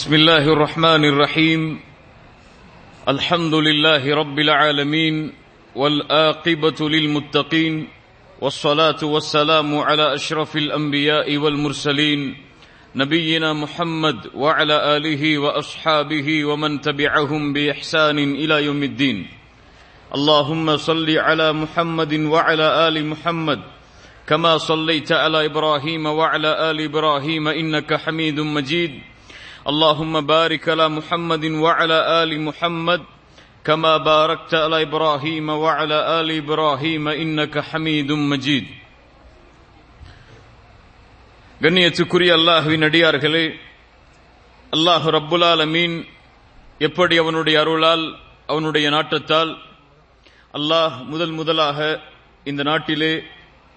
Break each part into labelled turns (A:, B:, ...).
A: بسم الله الرحمن الرحيم. الحمد لله رب العالمين والآقبة للمتقين والصلاة والسلام على أشرف الأنبياء والمرسلين نبينا محمد وعلى آله وأصحابه ومن تبعهم بإحسان إلى يوم الدين. اللهم صل على محمد وعلى آل محمد كما صليت على إبراهيم وعلى آل إبراهيم إنك حميد مجيد. اللهم بارك على محمد وعلى آل محمد كما باركت على إبراهيم وعلى آل إبراهيم إنك حميد مجيد கண்ணியத்துக்குரிய அல்லாஹுவின் அடியார்களே அல்லாஹ் ரப்புல் ஆலமீன் எப்படி அவனுடைய அருளால் அவனுடைய நாட்டத்தால் அல்லாஹ் முதல் முதலாக இந்த நாட்டிலே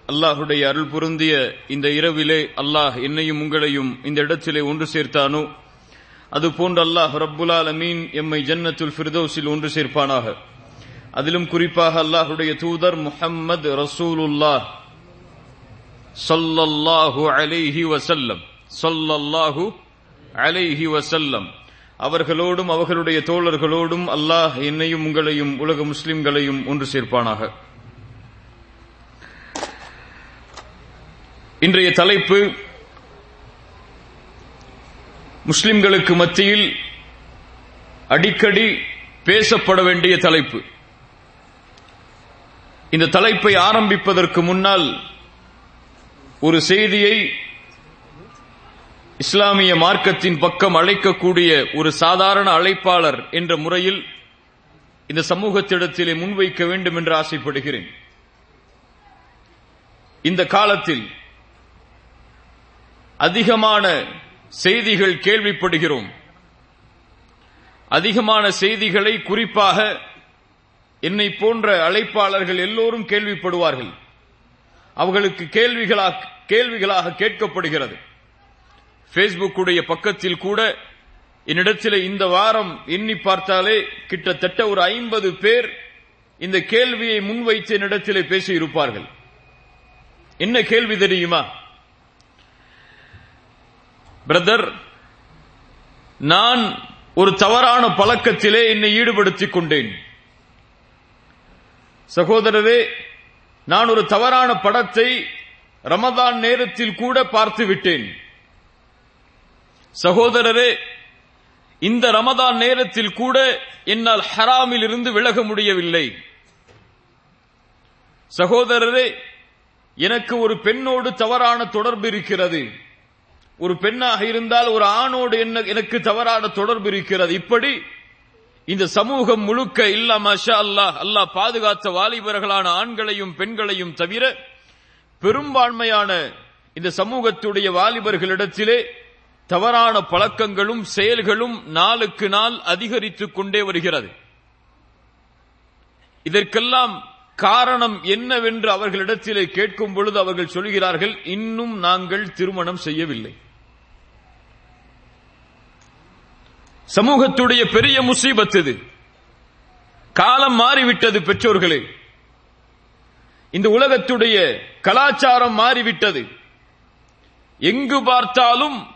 A: அல்லாஹுடைய அருள் பொருந்திய இந்த இரவிலே அல்லாஹ் என்னையும் உங்களையும் இந்த இடத்திலே ஒன்று சேர்த்தானோ அதுபோன்று அல்லாஹ் ரப்புலால் அமீன் எம்மை ஜன்னத்துல் ஃபிர்தோஸில் ஒன்று சேர்ப்பானாக. அதிலும் குறிப்பாக அல்லாஹுடைய தூதர் முஹம்மது ரசூலுல்லாஹ் சொல்லல்லாஹு அலைஹி வசல்லம் சொல்லல்லாஹு அலைஹி வசல்லம் அவர்களோடும் அவர்களுடைய தோழர்களோடும் அல்லாஹ் என்னையும் உங்களையும் உலக முஸ்லிம்களையும் ஒன்று சேர்ப்பானாக. இன்றைய தலைப்பு முஸ்லிம்களுக்கு மத்தியில் அடிக்கடி பேசப்பட வேண்டிய தலைப்பு. இந்த தலைப்பை ஆரம்பிப்பதற்கு முன்னால் ஒரு செய்தியை இஸ்லாமிய மார்க்கத்தின் பக்கம் அழைக்கக்கூடிய ஒரு சாதாரண அழைப்பாளர் என்ற முறையில் இந்த சமூகத்திடத்திலே முன்வைக்க வேண்டும் என்று ஆசைப்படுகிறேன். இந்த காலத்தில் அதிகமான செய்திகள் கேள்விப்படுகிறோம். அதிகமான செய்திகளை குறிப்பாக என்னை போன்ற அழைப்பாளர்கள் எல்லோரும் கேள்விப்படுவார்கள். அவர்களுக்கு கேள்விகளாக கேள்விகளாக கேட்கப்படுகிறது. பேஸ்புக்குடைய பக்கத்தில் கூட என்னிடத்தில் இந்த வாரம் எண்ணி பார்த்தாலே கிட்டத்தட்ட ஒரு ஐம்பது பேர் இந்த கேள்வியை முன்வைத்து என்னிடத்தில் பேசியிருப்பார்கள். என்ன கேள்வி தெரியுமா? பிரதர் நான் ஒரு தவறான பழக்கத்திலே என்னை ஈடுபடுத்திக் கொண்டேன் சகோதரரே நான் ஒரு தவறான படத்தை ரமதான் நேரத்தில் கூட பார்த்து விட்டேன் சகோதரரே இந்த ரமதான் நேரத்தில் கூட என்னால் ஹராமில் இருந்து விலக முடியவில்லை. சகோதரரே எனக்கு ஒரு பெண்ணோடு தவறான தொடர்பு இருக்கிறது. ஒரு பெண்ணாக இருந்தால் ஒரு ஆணோடு என்ன எனக்கு தவறான தொடர்பு இருக்கிறது. இப்படி இந்த சமூகம் முழுக்க இல்லா மஷா அல்லாஹ் அல்லாஹ் பாதுகாத்த வாலிபர்களான ஆண்களையும் பெண்களையும் தவிர பெரும்பான்மையான இந்த சமூகத்துடைய வாலிபர்களிடத்திலே தவறான பழக்கங்களும் செயல்களும் நாளுக்கு நாள் அதிகரித்துக் கொண்டே வருகிறது. இதற்கெல்லாம் காரணம் என்னவென்று அவர்களிடத்திலே கேட்கும் பொழுது அவர்கள் சொல்கிறார்கள் இன்னும் நாங்கள் திருமணம் செய்யவில்லை. சமூகத்துடைய பெரிய முசீபத் இது. காலம் மாறிவிட்டது பெற்றோர்களே. இந்த உலகத்துடைய கலாச்சாரம் மாறிவிட்டது. எங்கு பார்த்தாலும்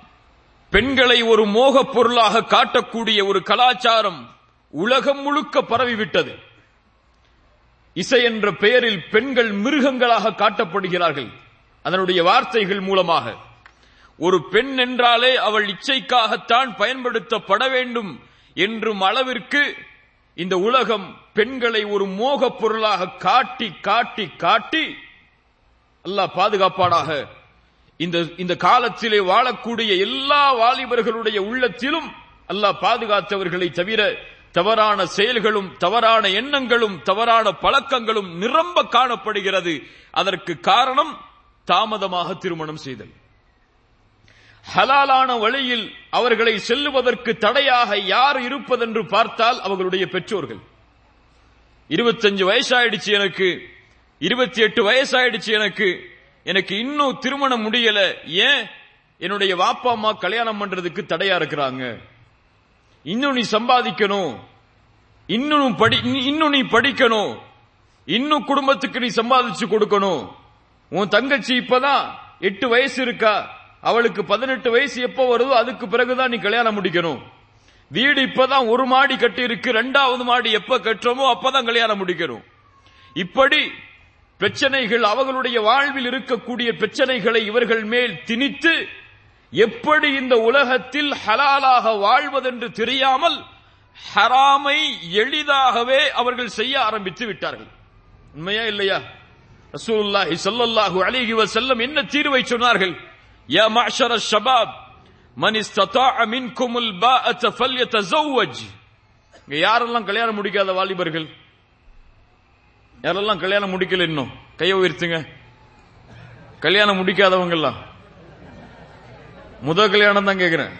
A: பெண்களை ஒரு மோகப் பொருளாக காட்டக்கூடிய ஒரு கலாச்சாரம் உலகம் முழுக்க பரவிவிட்டது. இசை என்ற பெயரில் பெண்கள் மிருகங்களாக காட்டப்படுகிறார்கள். அதனுடைய வார்த்தைகள் மூலமாக. ஒரு பெண் என்றாலே அவள் இச்சைக்காகத்தான் பயன்படுத்தப்பட வேண்டும் என்றும் அளவிற்கு இந்த உலகம் பெண்களை ஒரு மோகப் பொருளாக காட்டி காட்டி காட்டி அல்லாஹ் பாதுகாப்பாடாக இந்த இந்த காலத்திலே வாழக்கூடிய எல்லா வாலிபர்களுடைய உள்ளத்திலும் அல்லாஹ் பாதுகாத்தவர்களை தவிர தவறான செயல்களும் தவறான எண்ணங்களும் தவறான பழக்கங்களும் நிரம்ப காணப்படுகிறது. அதற்கு காரணம் தாமதமாக திருமணம் செய்தல். ஹலாலான வழியில் அவர்களை செல்லுவதற்கு தடையாக யார் இருப்பதென்று பார்த்தால் அவர்களுடைய பெற்றோர்கள். இருபத்தஞ்சு வயசாயிடுச்சு எனக்கு. இருபத்தி எட்டு வயசாயிடுச்சு எனக்கு. எனக்கு இன்னும் திருமணம் முடியல. ஏன்? என்னுடைய வாப்பா அம்மா கல்யாணம் பண்றதுக்கு தடையா இருக்கிறாங்க. இன்னும் நீ சம்பாதிக்கணும். இன்னும் படி இன்னும் நீ படிக்கணும். இன்னும் குடும்பத்துக்கு நீ சம்பாதிச்சு கொடுக்கணும். உன் தங்கச்சி இப்பதான் எட்டு வயசு இருக்கா? அவளுக்கு பதினெட்டு வயசு எப்போ வருதோ அதுக்கு பிறகுதான் நீ கல்யாணம் முடிக்கணும். வீடு இப்பதான் ஒரு மாடி கட்டி இருக்கு ரெண்டாவது மாடி எப்ப கட்டுறோமோ அப்பதான் கல்யாணம் முடிக்கணும். இப்படி பிரச்சனைகள் அவர்களுடைய வாழ்வில் இருக்கக்கூடிய பிரச்சனைகளை இவர்கள் மேல் திணித்து எப்படி இந்த உலகத்தில் ஹலாலாக வாழ்வதென்று தெரியாமல் ஹராமை எளிதாகவே அவர்கள் செய்ய ஆரம்பித்து விட்டார்கள். உண்மையா இல்லையா? ரசூல்லாஹி ஸல்லல்லாஹு அலிஹி செல்லம் என்ன தீர்வை சொன்னார்கள்? يا معشر ஷபாப் من استطاع منكم الباءة فليتزوج யாரெல்லாம் கல்யாணம் முடிக்காத வாலிபர்கள்? யாரெல்லாம் கல்யாணம் முடிக்கல இன்னும்? கையை உயர்த்துங்க. கல்யாணம் முடிக்காதவங்கெல்லாம். முத கல்யாணம் தான் கேக்குறேன்.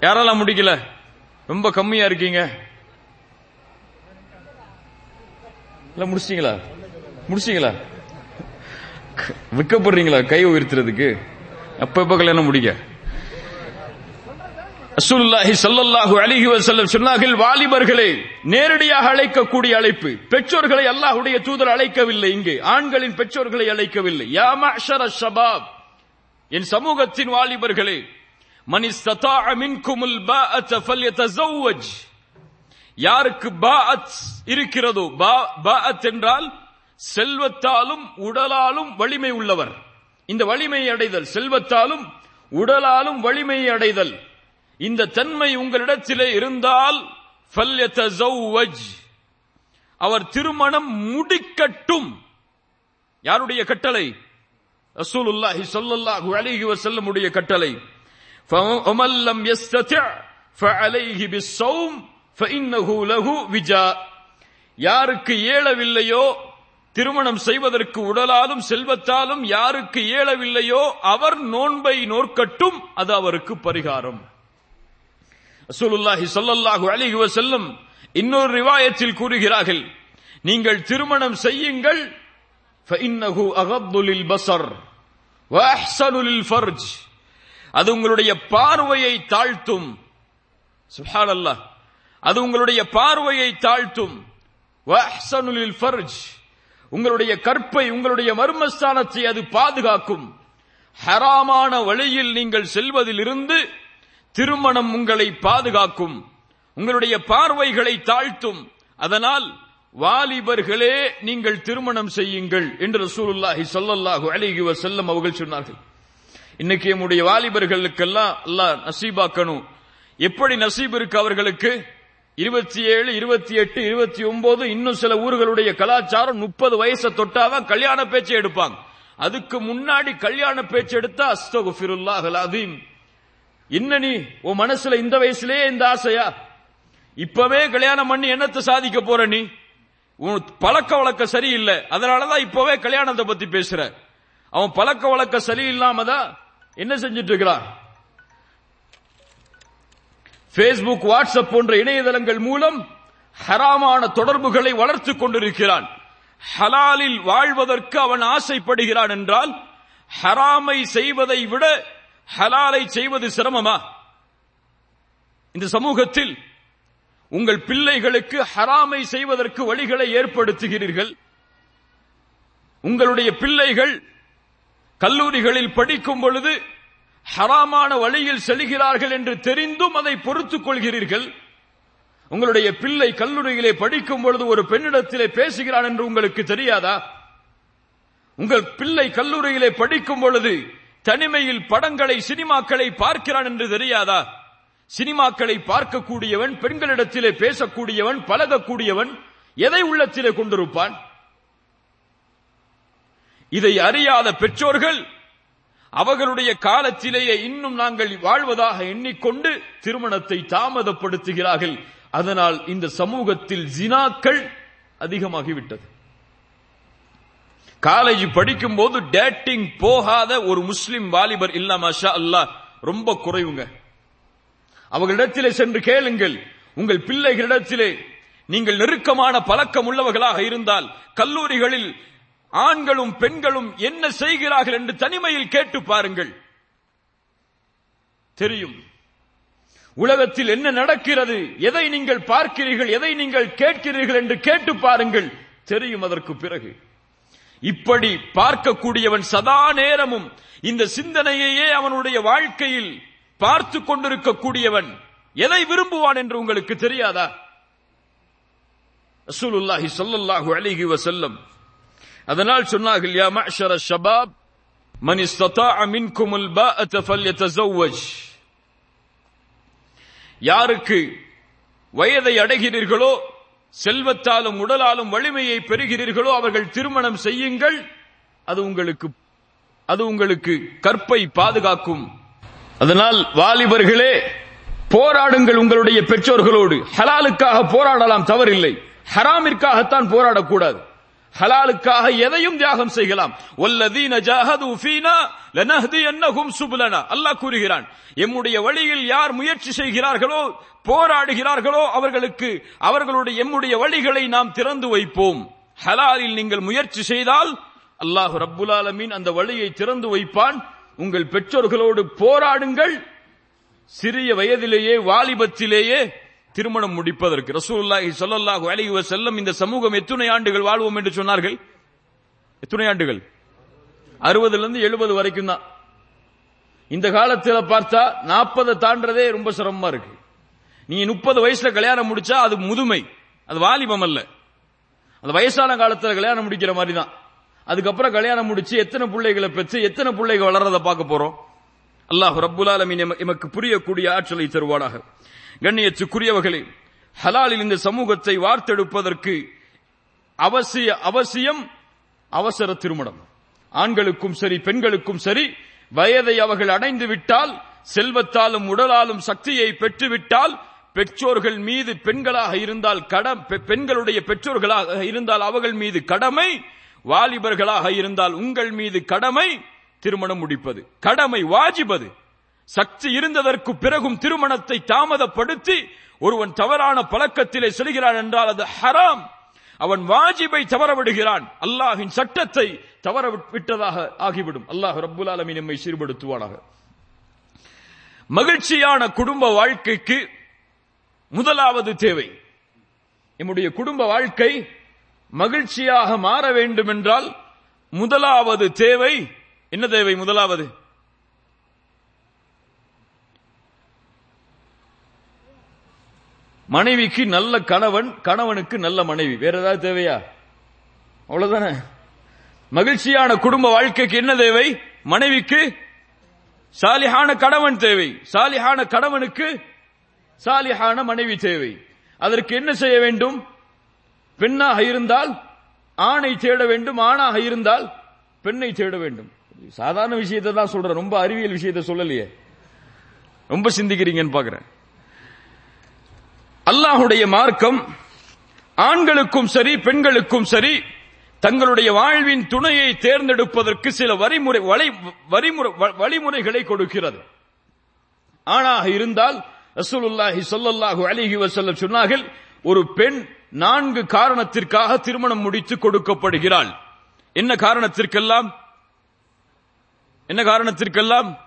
A: யாரெல்லாம் முடிக்கல? ரொம்ப கம்மியா இருக்கீங்க. இல்ல முடிச்சிட்டீங்களா? முடிச்சிட்டீங்களா? விற்கப்படுறீங்களா? கை உயர்த்துறதுக்கு? அப்ப எப்ப கல்யாணம் முடிக்க? அசுல்லாஹி ஸல்லல்லாஹு அலிஹி வசல்லம் சொன்னார்கள் வாலிபர்களே நேரடியாக அழைக்கக்கூடிய அழைப்பு. பெற்றோர்களை அல்லாஹுடைய தூதர் அழைக்கவில்லை இங்கே. ஆண்களின் பெற்றோர்களை அழைக்கவில்லை. யா ஷபாப். என் சமூகத்தின் வாலிபர்களே மன் இஸ்ததாஅ மின்குமுல் பாஅத ஃபல்யதஸவ்வஜ் யாருக்கு பாஅத் இருக்கிறதோ பாஅத் என்றால் செல்வத்தாலும் உடலாலும் வலிமை உள்ளவர். இந்த வலிமை அடைதல் செல்வத்தாலும் உடலாலும் வலிமை அடைதல். இந்த தன்மை உங்களிடத்திலே இருந்தால் அவர் திருமணம் முடிக்கட்டும். யாருடைய கட்டளை? ரசூலுல்லாஹி சொல்லல்லாஹு அலைஹி வஸல்லம் உடைய கட்டளை ஃபமன் லம் யஸ்ததி ஃபஅலைஹி பிஸ்ஸௌம் ஃபஇன்னஹு லஹு விஜா. யாருக்கு இயலவில்லையோ திருமணம் செய்வதற்கு உடலாலும் செல்வத்தாலும் யாருக்கு இயலவில்லையோ அவர் நோன்பை நோக்கட்டும் அது அவருக்கு பரிகாரம். அசூலுல்லாஹி சொல்லல்லாஹு அலிஹி வசல்லம் இன்னொரு ரிவாயத்தில் கூறுகிறார்கள் நீங்கள் திருமணம் செய்யுங்கள் பசர் ஃபர்ஜ். அது உங்களுடைய பார்வையை தாழ்த்தும். சுஹான் அது உங்களுடைய பார்வையை தாழ்த்தும். ஃபர்ஜ். உங்களுடைய கற்பை உங்களுடைய மர்மஸ்தானத்தை அது பாதுகாக்கும். ஹராமான வழியில் நீங்கள் செல்வதிலிருந்து திருமணம் உங்களை பாதுகாக்கும். உங்களுடைய பார்வைகளை தாழ்த்தும். அதனால் வாலிபர்களே நீங்கள் திருமணம் செய்யுங்கள் என்று ரசூலுல்லாஹி சொல்லல்லாஹு அலைஹி வஸல்லம் அவர்கள் சொன்னார்கள். இன்னைக்கு நம்முடைய வாலிபர்களுக்கெல்லாம் அல்லாஹ் நசீபாக்கணும். எப்படி நசீப் இருக்கு அவர்களுக்கு? இருபத்தி ஏழு இருபத்தி எட்டு இருபத்தி ஒன்பது இன்னும் சில ஊர்களுடைய கலாச்சாரம் முப்பது வயசை தொட்டாதான் கல்யாண பேச்சை எடுப்பாங்க. அதுக்கு முன்னாடி கல்யாண பேச்சு எடுத்தா அஸ்தகுஃபிருல்லாஹ் அதீம் என்ன நீ? உன் மனசுல இந்த வயசுலயே இந்த ஆசையா? இப்பவே கல்யாணம் பண்ணி என்னத்தை சாதிக்க போற நீ? உன் பழக்க வழக்கம் சரியில்லை. அதனாலதான் இப்பவே கல்யாணத்தை பத்தி பேசுற. அவன் பழக்க வழக்கம் சரியில்லாம தான் என்ன செஞ்சிட்டு இருக்கிறான்? பேஸ்புக் வாட்ஸ்அப் போன்ற இணையதளங்கள் மூலம் ஹராமான தொடர்புகளை வளர்த்துக் கொண்டிருக்கிறான். ஹலாலில் வாழ்வதற்கு அவன் ஆசைப்படுகிறான் என்றால் ஹராமை செய்வதை விட ஹலாலை செய்வது சிரமமா? இந்த சமூகத்தில் உங்கள் பிள்ளைகளுக்கு ஹராமை செய்வதற்கு வழிகளை ஏற்படுத்துகிறீர்கள். உங்களுடைய பிள்ளைகள் கல்லூரிகளில் படிக்கும் பொழுது ஹராமான வழியில் செல்கிறார்கள் என்று தெரிந்தும் அதை பொறுத்துக் கொள்கிறீர்கள். உங்களுடைய பிள்ளை கல்லூரியிலே படிக்கும் பொழுது ஒரு பெண்ணிடத்திலே பேசுகிறான் என்று உங்களுக்கு தெரியாதா? உங்கள் பிள்ளை கல்லூரியிலே படிக்கும் பொழுது தனிமையில் படங்களை சினிமாக்களை பார்க்கிறான் என்று தெரியாதா? சினிமாக்களை பார்க்கக்கூடியவன் பெண்களிடத்திலே பேசக்கூடியவன் பழகக்கூடியவன் எதை உள்ளத்திலே கொண்டிருப்பான்? இதை அறியாத பெற்றோர்கள் அவர்களுடைய காலத்திலேயே இன்னும் நாங்கள் வாழ்வதாக எண்ணிக்கொண்டு திருமணத்தை தாமதப்படுத்துகிறார்கள். அதனால் இந்த சமூகத்தில் ஜினாக்கள் அதிகமாகிவிட்டது. காலேஜ் படிக்கும் போது டேட்டிங் போகாத ஒரு முஸ்லிம் வாலிபர் இல்ல அல்லாஹ் ரொம்ப குறைவுங்க. அவர்களிடத்திலே சென்று கேளுங்கள். உங்கள் பிள்ளைகளிடத்திலே நீங்கள் நெருக்கமான பழக்கம் உள்ளவர்களாக இருந்தால் கல்லூரிகளில் ஆண்களும் பெண்களும் என்ன செய்கிறார்கள் என்று தனிமையில் கேட்டு பாருங்கள். தெரியும். உலகத்தில் என்ன நடக்கிறது? எதை நீங்கள் பார்க்கிறீர்கள்? எதை நீங்கள் கேட்கிறீர்கள் என்று கேட்டு பாருங்கள். தெரியும் அதற்கு பிறகு. இப்படி பார்க்கக்கூடியவன் சதா நேரமும் இந்த சிந்தனையையே அவனுடைய வாழ்க்கையில் பார்த்து கொண்டிருக்கக்கூடியவன் எதை விரும்புவான் என்று உங்களுக்கு தெரியாதா? ரசூலுல்லாஹி சொல்லல்லாஹு அலைஹி வஸல்லம் அதனால் சொன்னார்கள் யா மஅஷர ஷபாப் மன் இஸ்ததாஅ மின்கும் பாஅத ஃபல்யதஸவ்வஜ். யாருக்கு வயதை அடைகிறீர்களோ செல்வத்தாலும் உடலாலும் வலிமையை பெறுகிறீர்களோ அவர்கள் திருமணம் செய்யுங்கள். அது உங்களுக்கு அது உங்களுக்கு கற்பை பாதுகாக்கும். அதனால் வாலிபர்களே போராடுங்கள் உங்களுடைய பெற்றோர்களோடு. ஹலாலுக்காக போராடலாம் தவறில்லை. ஹராமிற்காகத்தான் போராடக்கூடாது. ஹலாலுக்காக எதையும் தியாகம் செய்யலாம். வல்லதீன ஜாஹது ஃபீனா லனஹ்தியன்னஹும் சுபலனா. அல்லாஹ் கூறுகிறான் எம்முடைய வழியில் யார் முயற்சி செய்கிறார்களோ போராடுகிறார்களோ அவர்களுக்கு அவர்களுடைய எம்முடைய வழிகளை நாம் திறந்து வைப்போம். ஹலாலில் நீங்கள் முயற்சி செய்தால் அல்லாஹ் ரப்புல் ஆலமீன் அந்த வழியை திறந்து வைப்பான். உங்கள் பெற்றோர்களோடு போராடுங்கள். சிறிய வயதிலேயே வாலிபத்திலேயே திருமணம் முடிப்பதற்கு ரசூல்லாஹி சொல்லல்லாஹு அலைஹி செல்லம் இந்த சமூகம் எத்தனை ஆண்டுகள் வாழ்வோம் என்று சொன்னார்கள்? எத்தனை ஆண்டுகள்? அறுபதுல இருந்து எழுபது வரைக்கும் தான். இந்த காலத்தில் பார்த்தா நாற்பதை தாண்டதே ரொம்ப சிரமமா இருக்கு. நீ முப்பது வயசுல கல்யாணம் முடிச்சா அது முதுமை. அது வாலிபம் அல்ல. அந்த வயசான காலத்தில் கல்யாணம் முடிக்கிற மாதிரி தான். அதுக்கப்புறம் கல்யாணம் முடிச்சு எத்தனை பிள்ளைகளை பெற்று எத்தனை பிள்ளைகள் வளர்றதை பார்க்க போறோம்? அல்லாஹ் ரப்புலாலமின் எமக்கு புரியக்கூடிய ஆற்றலை தருவானாக. கண்ணியத்துக்குரியவர்களே ஹலாலில் இந்த சமூகத்தை வார்த்தெடுப்பதற்கு அவசிய அவசியம் அவசர திருமணம். ஆண்களுக்கும் சரி பெண்களுக்கும் சரி வயதை அவர்கள் அடைந்து விட்டால் செல்வத்தாலும் உடலாலும் சக்தியை பெற்றுவிட்டால் பெற்றோர்கள் மீது பெண்களாக இருந்தால் கடம் பெ- பெண்களுடைய பெற்றோர்களாக இருந்தால் அவர்கள் மீது கடமை வாலிபர்களாக இருந்தால் உங்கள் மீது கடமை திருமணம் முடிப்பது கடமை வாஜிபது. சக்தி இருந்ததற்கு பிறகும் திருமணத்தை தாமதப்படுத்தி ஒருவன் தவறான பழக்கத்திலே செல்கிறான் என்றால் அது ஹராம். அவன் வாஜிபை தவற விடுகிறான் அல்லாஹின் சட்டத்தை தவற விட்டதாக ஆகிவிடும். அல்லாஹ் ரப்புல் ஆலமீன் நம்மை சீர்படுத்துவானாக. மகிழ்ச்சியான குடும்ப வாழ்க்கைக்கு முதலாவது தேவை. நம்முடைய குடும்ப வாழ்க்கை மகிழ்ச்சியாக மாற வேண்டும் என்றால் முதலாவது தேவை என்ன தேவை முதலாவது? மனைவிக்கு நல்ல கணவன் கணவனுக்கு நல்ல மனைவி. வேற ஏதாவது தேவையா? அவ்வளவுதானே. மகிழ்ச்சியான குடும்ப வாழ்க்கைக்கு என்ன தேவை? மனைவிக்கு சாலிஹான கணவன் தேவை. சாலிஹான கணவனுக்கு சாலிஹான மனைவி தேவை. அதற்கு என்ன செய்ய வேண்டும்? பெண்ணாக இருந்தால் ஆணை தேட வேண்டும் ஆணாக இருந்தால் பெண்ணை தேட வேண்டும். சாதாரண விஷயத்தை தான் சொல்றேன். ரொம்ப அறிவியல் விஷயத்தை சொல்லலையே. ரொம்ப சிந்திக்கிறீங்கன்னு பாக்குறேன். அல்லாஹுடைய மார்க்கம் ஆண்களுக்கும் சரி பெண்களுக்கும் சரி தங்களுடைய வாழ்வின் துணையை தேர்ந்தெடுப்பதற்கு சில வரிமுறை வரிமுறை வ- வழிமுறைகளை கொடுக்கிறது. ஆணாக இருந்தால் ரசூலுல்லாஹி சொல்லல்லாஹு அலிஹி வசல்ல சொன்னார்கள் ஒரு பெண் நான்கு காரணத்திற்காக திருமணம் முடித்து கொடுக்கப்படுகிறாள். என்ன காரணத்திற்கெல்லாம்? என்ன காரணத்திற்கெல்லாம்?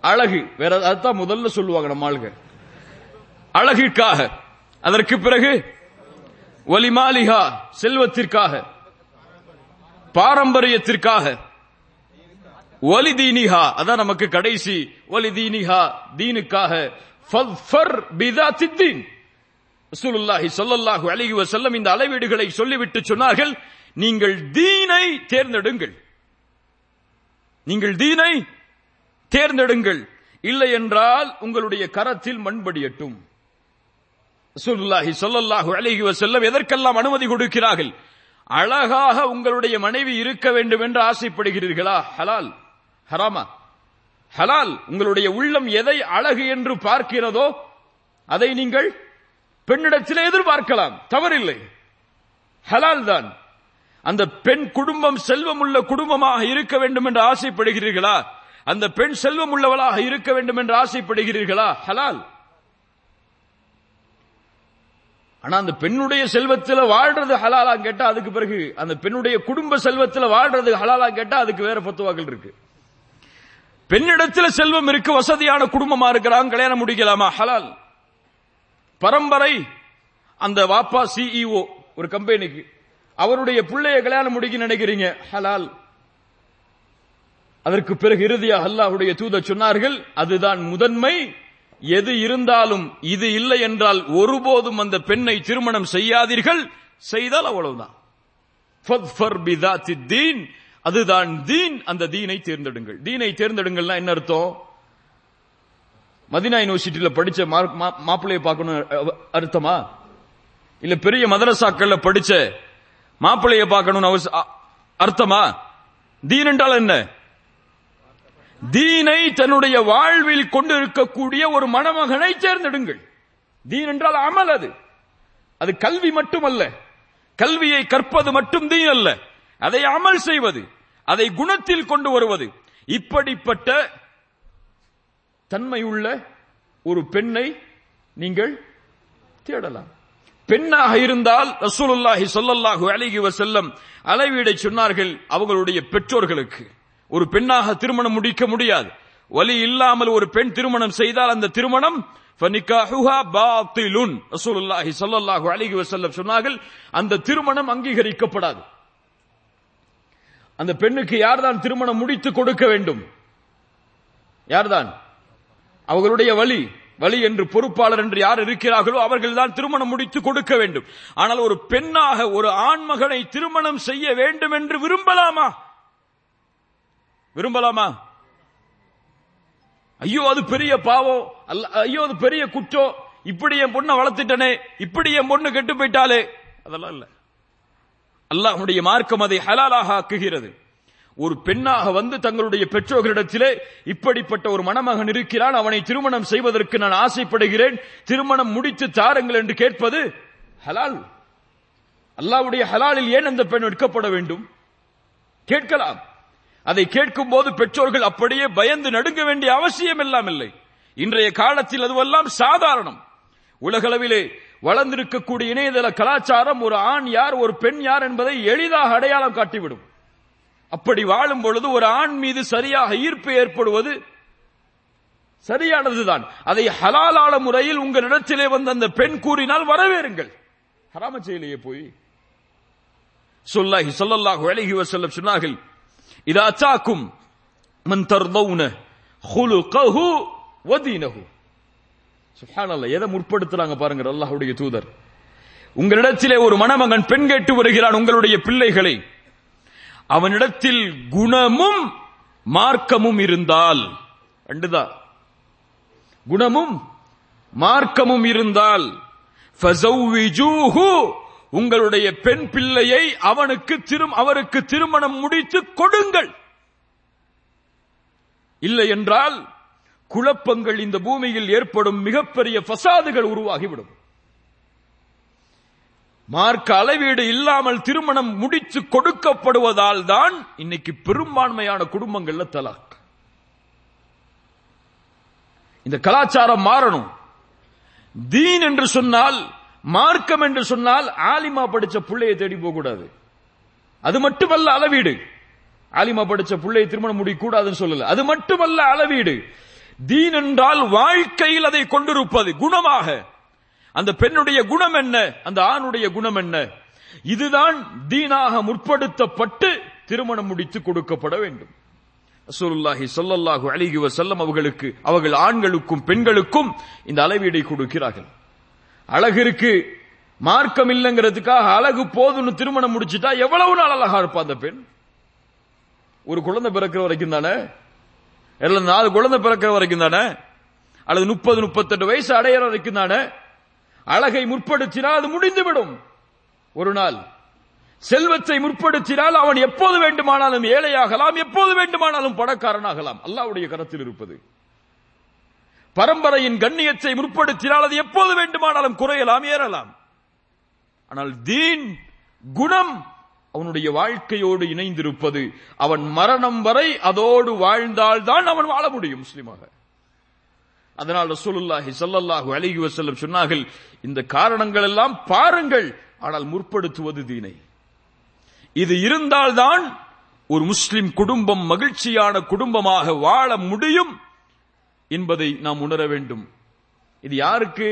A: அழகு. வேற அதுதான் முதல்ல சொல்லுவாங்க நம்ம ஆளுங்க. அழகிற்காக. அதற்கு பிறகு ஒலிமாலிகா செல்வத்திற்காக. பாரம்பரியத்திற்காக. ஒலி தீனிஹா அதான் நமக்கு கடைசி. ஒலிதீனிஹா தீனுக்காக. ஃபத்ஃபர் பிதாத்தித் தீன் இந்த அளவீடுகளை சொல்லிவிட்டு சொன்னார்கள். நீங்கள் தீனை தேர்ந்தெடுங்கள். நீங்கள் தீனை தேர்ந்தெடுங்கள். இல்லை என்றால் உங்களுடைய கரத்தில் மண்படியட்டும் ரசூலுல்லாஹி சொல்லல்லாஹு அலைஹி வஸல்லம் எதற்கெல்லாம் அனுமதி கொடுக்கிறார்கள்? அழகாக உங்களுடைய மனைவி இருக்க வேண்டும் என்று ஆசைப்படுகிறீர்களா? ஹலால். ஹராமா. ஹலால். உங்களுடைய உள்ளம் எதை அழகு என்று பார்க்கிறதோ அதை நீங்கள் பெண்ணிடத்தில் எதிர்பார்க்கலாம். தவறில்லை. ஹலால் தான். அந்த பெண் குடும்பம் செல்வம் உள்ள குடும்பமாக இருக்க வேண்டும் என்று ஆசைப்படுகிறீர்களா? அந்த பெண் செல்வம் உள்ளவளாக இருக்க வேண்டும் என்று ஆசைப்படுகிறீர்களா? ஹலால். ஆனா அந்த பெண்ணுடைய செல்வத்தில் வாழ்றது ஹலாலா கேட்டா அதுக்கு பிறகு அந்த பெண்ணுடைய குடும்ப செல்வத்தில் வாழ்றது ஹலாலா கேட்டா அதுக்கு வேற பத்துவாக்கள் இருக்கு. பெண்ணிடத்துல செல்வம் இருக்கு வசதியான குடும்பமா இருக்கிறாங்க கல்யாணம் முடிக்கலாமா? ஹலால். பரம்பரை அந்த வாப்பா சிஇஓ ஒரு கம்பெனிக்கு அவருடைய பிள்ளைய கல்யாணம் முடிக்க நினைக்கிறீங்க? ஹலால். அதற்கு பிறகு இறுதியாக அல்லாஹுடைய தூத சொன்னார்கள் அதுதான் முதன்மை. எது இருந்தாலும் இது இல்லை என்றால் ஒருபோதும் அந்த பெண்ணை திருமணம் செய்யாதீர்கள். செய்தால் அவ்வளவுதான். அதுதான் தீன். அந்த தீனை தேர்ந்தெடுங்கள். தீனை தேர்ந்தெடுங்கள்னா என்ன அர்த்தம்? மதினா யூனிவர்சிட்டியில படிச்ச மார்க்- மா- மாப்பிள்ளையை பார்க்கணும் அர்த்தமா? இல்ல பெரிய மதரசாக்கள்ல படிச்ச மாப்பிள்ளையை பார்க்கணும்னு அவச- அர்த்தமா? தீன் என்றால் என்ன? தீனை தன்னுடைய வாழ்வில் கொண்டு இருக்கக்கூடிய ஒரு மணமகனை தேர்ந்தெடுங்கள். தீன் என்றால் அமல் அது. அது கல்வி மட்டுமல்ல. கல்வியை கற்பது மட்டும் தீன் அல்ல. அதை அமல் செய்வது அதை குணத்தில் கொண்டு வருவது. இப்படிப்பட்ட தன்மையுள்ள ஒரு பெண்ணை நீங்கள் தேடலாம். பெண்ணாக இருந்தால் ரசூலுல்லாஹி சொல்லல்லாஹு அழகி வசல்லம் அளவீடை சொன்னார்கள் அவர்களுடைய பெற்றோர்களுக்கு. ஒரு பெண்ணாக திருமணம் முடிக்க முடியாது. வலி இல்லாமல் ஒரு பெண் திருமணம் செய்தால் அந்த திருமணம் பாத்திலுன். ரசூலுல்லாஹி ஸல்லல்லாஹு அலைஹி வஸல்லம் சொன்னார்கள் அந்த திருமணம் அங்கீகரிக்கப்படாது. அந்த பெண்ணுக்கு யார்தான் திருமணம் முடித்து கொடுக்க வேண்டும்? யார்தான்? அவர்களுடைய வழி வழி என்று பொறுப்பாளர் என்று யார் இருக்கிறார்களோ அவர்கள்தான் திருமணம் முடித்து கொடுக்க வேண்டும். ஆனால் ஒரு பெண்ணாக ஒரு ஆண்மகனை திருமணம் செய்ய வேண்டும் என்று விரும்பலாமா? விரும்பலாமா? ஐயோ அது பெரிய பாவம் அல்ல ஐயோ அது பெரிய குற்றம் இப்படி என் பொண்ணை வளர்த்துட்டனே இப்படி என் பொண்ணு கெட்டு போயிட்டாலே அதெல்லாம் இல்ல. அல்லாஹ்வுடைய மார்க்கம் அதை ஹலாலாக ஆக்குகிறது. ஒரு பெண்ணாக வந்து தங்களுடைய பெற்றோர்களிடத்திலே இப்படிப்பட்ட ஒரு மணமகன் இருக்கிறான். அவனை திருமணம் செய்வதற்கு நான் ஆசைப்படுகிறேன். திருமணம் முடித்து தாருங்கள் என்று கேட்பது ஹலால். அல்லாவுடைய ஹலாலில் ஏன் அந்த பெண் எடுக்கப்பட வேண்டும்? கேட்கலாம். அதை கேட்கும் போது பெற்றோர்கள் அப்படியே பயந்து நடுங்க வேண்டிய அவசியம் எல்லாம் இல்லை. இன்றைய காலத்தில் அதுவெல்லாம் சாதாரணம். உலகளவிலே வளர்ந்திருக்கக்கூடிய இணையதள கலாச்சாரம் ஒரு ஆண் யார் ஒரு பெண் யார் என்பதை எளிதாக அடையாளம் காட்டிவிடும். அப்படி வாழும் பொழுது ஒரு ஆண் மீது சரியாக ஈர்ப்பு ஏற்படுவது சரியானதுதான். அதை ஹலாலான முறையில் உங்களிடத்திலே வந்த அந்த பெண் கூறினால் வரவேறுங்கள். ஹராம செயலியே போய். சொல்லாஹி சொல்லல்லாஹு அலைஹி வசல்ல சொன்னார்கள் இதா அச்சாக்கும் மன் தர்தௌன ஹுலுகஹு வதீனஹு சுஹானல்ல எதை முற்படுத்துறாங்க பாருங்க அல்லாஹுடைய தூதர். உங்களிடத்திலே ஒரு மணமகன் பெண் கேட்டு வருகிறான் உங்களுடைய பிள்ளைகளை. அவனிடத்தில் குணமும் மார்க்கமும் இருந்தால் ரெண்டுதான். குணமும் மார்க்கமும் இருந்தால் உங்களுடைய பெண் பிள்ளையை அவனுக்கு திரும் அவருக்கு திருமணம் முடித்து கொடுங்கள். இல்லை என்றால் குழப்பங்கள் இந்த பூமியில் ஏற்படும் மிகப்பெரிய பசாதுகள் உருவாகிவிடும். மார்க்க அளவீடு இல்லாமல் திருமணம் முடித்து கொடுக்கப்படுவதால் தான் இன்னைக்கு பெரும்பான்மையான குடும்பங்கள்ல தலாக். இந்த கலாச்சாரம் மாறணும். தீன் என்று சொன்னால் மார்க்கம் என்று சொன்னால் ஆலிமா படிச்ச பிள்ளையை தேடி போகக்கூடாது. அது மட்டுமல்ல அளவீடு. ஆலிமா படிச்ச பிள்ளையை திருமணம் முடிக்கூடாதுன்னு சொல்லல. அது மட்டுமல்ல அளவீடு. தீன் என்றால் வாழ்க்கையில் அதை கொண்டிருப்பது குணமாக. அந்த பெண்ணுடைய குணம் என்ன? அந்த ஆணுடைய குணம் என்ன? இதுதான் தீனாக முற்படுத்தப்பட்டு திருமணம் முடித்து கொடுக்கப்பட வேண்டும். ரசூலுல்லாஹி சொல்லல்லாஹு அலைஹி செல்லம் அவர்களுக்கு அவர்கள் ஆண்களுக்கும் பெண்களுக்கும் இந்த அளவீடை கொடுக்கிறார்கள். அழகு இருக்கு மார்க்கம் இல்லைங்கிறதுக்காக அழகு போதும்னு திருமணம் முடிச்சிட்டா எவ்வளவு நாள் அழகா இருப்பா அந்த பெண்? ஒரு குழந்தை பிறக்கிற வரைக்கும் தானே? இல்ல நாலு குழந்தை பிறக்கிற வரைக்கும் தானே? அல்லது முப்பது முப்பத்தெட்டு வயசு அடையிற வரைக்கும் தானே? அழகை முற்படுத்தினால் அது முடிந்துவிடும். ஒரு நாள் செல்வத்தை முற்படுத்தினால் அவன் எப்போது வேண்டுமானாலும் ஏழையாகலாம் எப்போது வேண்டுமானாலும் பணக்காரனாகலாம். அல்லாவுடைய கரத்தில் இருப்பது. பரம்பரையின் கண்ணியத்தை முற்படுத்தினால் அது எப்போது வேண்டுமானாலும் குறையலாம் ஏறலாம். ஆனால் தீன் குணம் அவனுடைய வாழ்க்கையோடு இணைந்திருப்பது. அவன் மரணம் வரை அதோடு வாழ்ந்தால்தான் அவன் வாழ முடியும் முஸ்லிமாக. அதனால் ரசூலுல்லாஹி சல்லல்லாஹு அலிஹி வசல்லம் சொன்னார்கள் இந்த காரணங்கள் எல்லாம் பாருங்கள் ஆனால் முற்படுத்துவது தீனை. இது இருந்தால்தான் ஒரு முஸ்லிம் குடும்பம் மகிழ்ச்சியான குடும்பமாக வாழ முடியும் என்பதை நாம் உணர வேண்டும். இது யாருக்கு?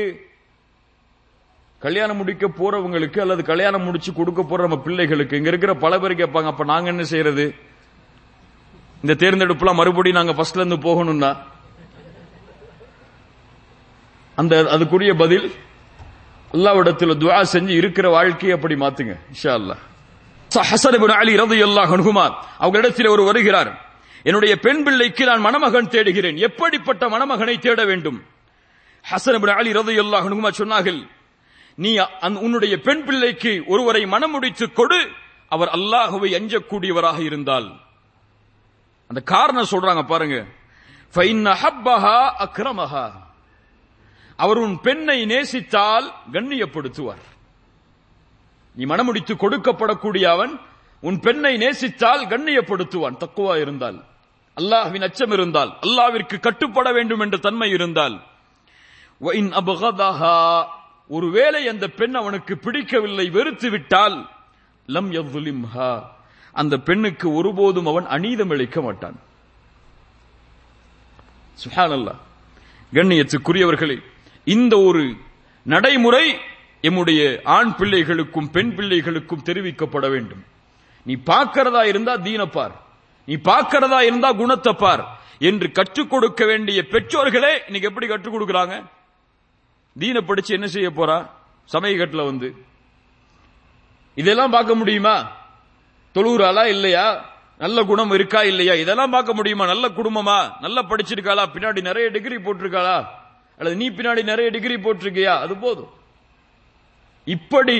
A: கல்யாணம் முடிக்க போறவங்களுக்கு அல்லது கல்யாணம் முடிச்சு கொடுக்க போற நம்ம பிள்ளைகளுக்கு. இங்க இருக்கிற பல பேர் கேட்பாங்க அப்ப நாங்க என்ன செய்யறது? இந்த தேர்ந்தெடுப்புலாம் மறுபடியும் நாங்க ஃபர்ஸ்ட்ல இருந்து போகணும்னா அந்த அதுக்குரிய பதில் அல்லாவிடத்தில் துவா செஞ்சு இருக்கிற வாழ்க்கையை அப்படி மாத்துங்க இன்ஷா அல்லாஹ் ஹசன் அலி அலி ரலியல்லாஹு ஹனுகுமார் அவர்களிடத்தில் ஒரு வருகிறார். என்னுடைய பெண் பிள்ளைக்கு நான் மணமகன் தேடுகிறேன். எப்படிப்பட்ட மணமகனை தேட வேண்டும்? ஹசன் அலி அலி ரலியல்லாஹு ஹனுகுமார் சொன்னார்கள் நீ உன்னுடைய பெண் பிள்ளைக்கு ஒருவரை மணமுடித்து கொடு. அவர் அல்லாஹுவை அஞ்சக்கூடியவராக இருந்தால். அந்த காரணம் சொல்றாங்க பாருங்க. ஃபைன் அஹப்பஹா அக்ரமஹா. அவர் உன் பெண்ணை நேசித்தால் கண்ணியப்படுத்துவார். நீ மனமுடித்து கொடுக்கப்படக்கூடிய அவன் உன் பெண்ணை நேசித்தால் கண்ணியப்படுத்துவான். தக்குவா இருந்தால் அல்லாஹ்வின் அச்சம் இருந்தால் அல்லாவிற்கு கட்டுப்பட வேண்டும் என்ற தன்மை இருந்தால் ஒருவேளை அந்த பெண் அவனுக்கு பிடிக்கவில்லை வெறுத்து விட்டால் லம் எவ்லிம்ஹா அந்த பெண்ணுக்கு ஒருபோதும் அவன் அநீதம் அளிக்க மாட்டான். சுஹான் அல்லா கண்ணியத்துக்குரியவர்களே இந்த ஒரு நடைமுறை எம்முடைய ஆண் பிள்ளைகளுக்கும் பெண் பிள்ளைகளுக்கும் தெரிவிக்கப்பட வேண்டும். நீ பார்க்கிறதா இருந்தா தீனப்பார் நீ பார்க்கிறதா இருந்தா குணத்தை பார். என்று கற்றுக் கொடுக்க வேண்டிய பெற்றோர்களே இன்னைக்கு எப்படி கற்றுக் கொடுக்கறாங்க? தீன படிச்சு என்ன செய்ய போறா? கட்டில் வந்து. இதெல்லாம் பார்க்க முடியுமா? தொழுகிறாளா இல்லையா? நல்ல குணம் இருக்கா இல்லையா? இதெல்லாம் பார்க்க முடியுமா? நல்ல குடும்பமா? நல்லா படிச்சிருக்காளா? பின்னாடி நிறைய டிகிரி போட்டிருக்காளா? அல்லது நீ பின்னாடி நிறைய டிகிரி போட்டிருக்கியா? அது போதும். இப்படி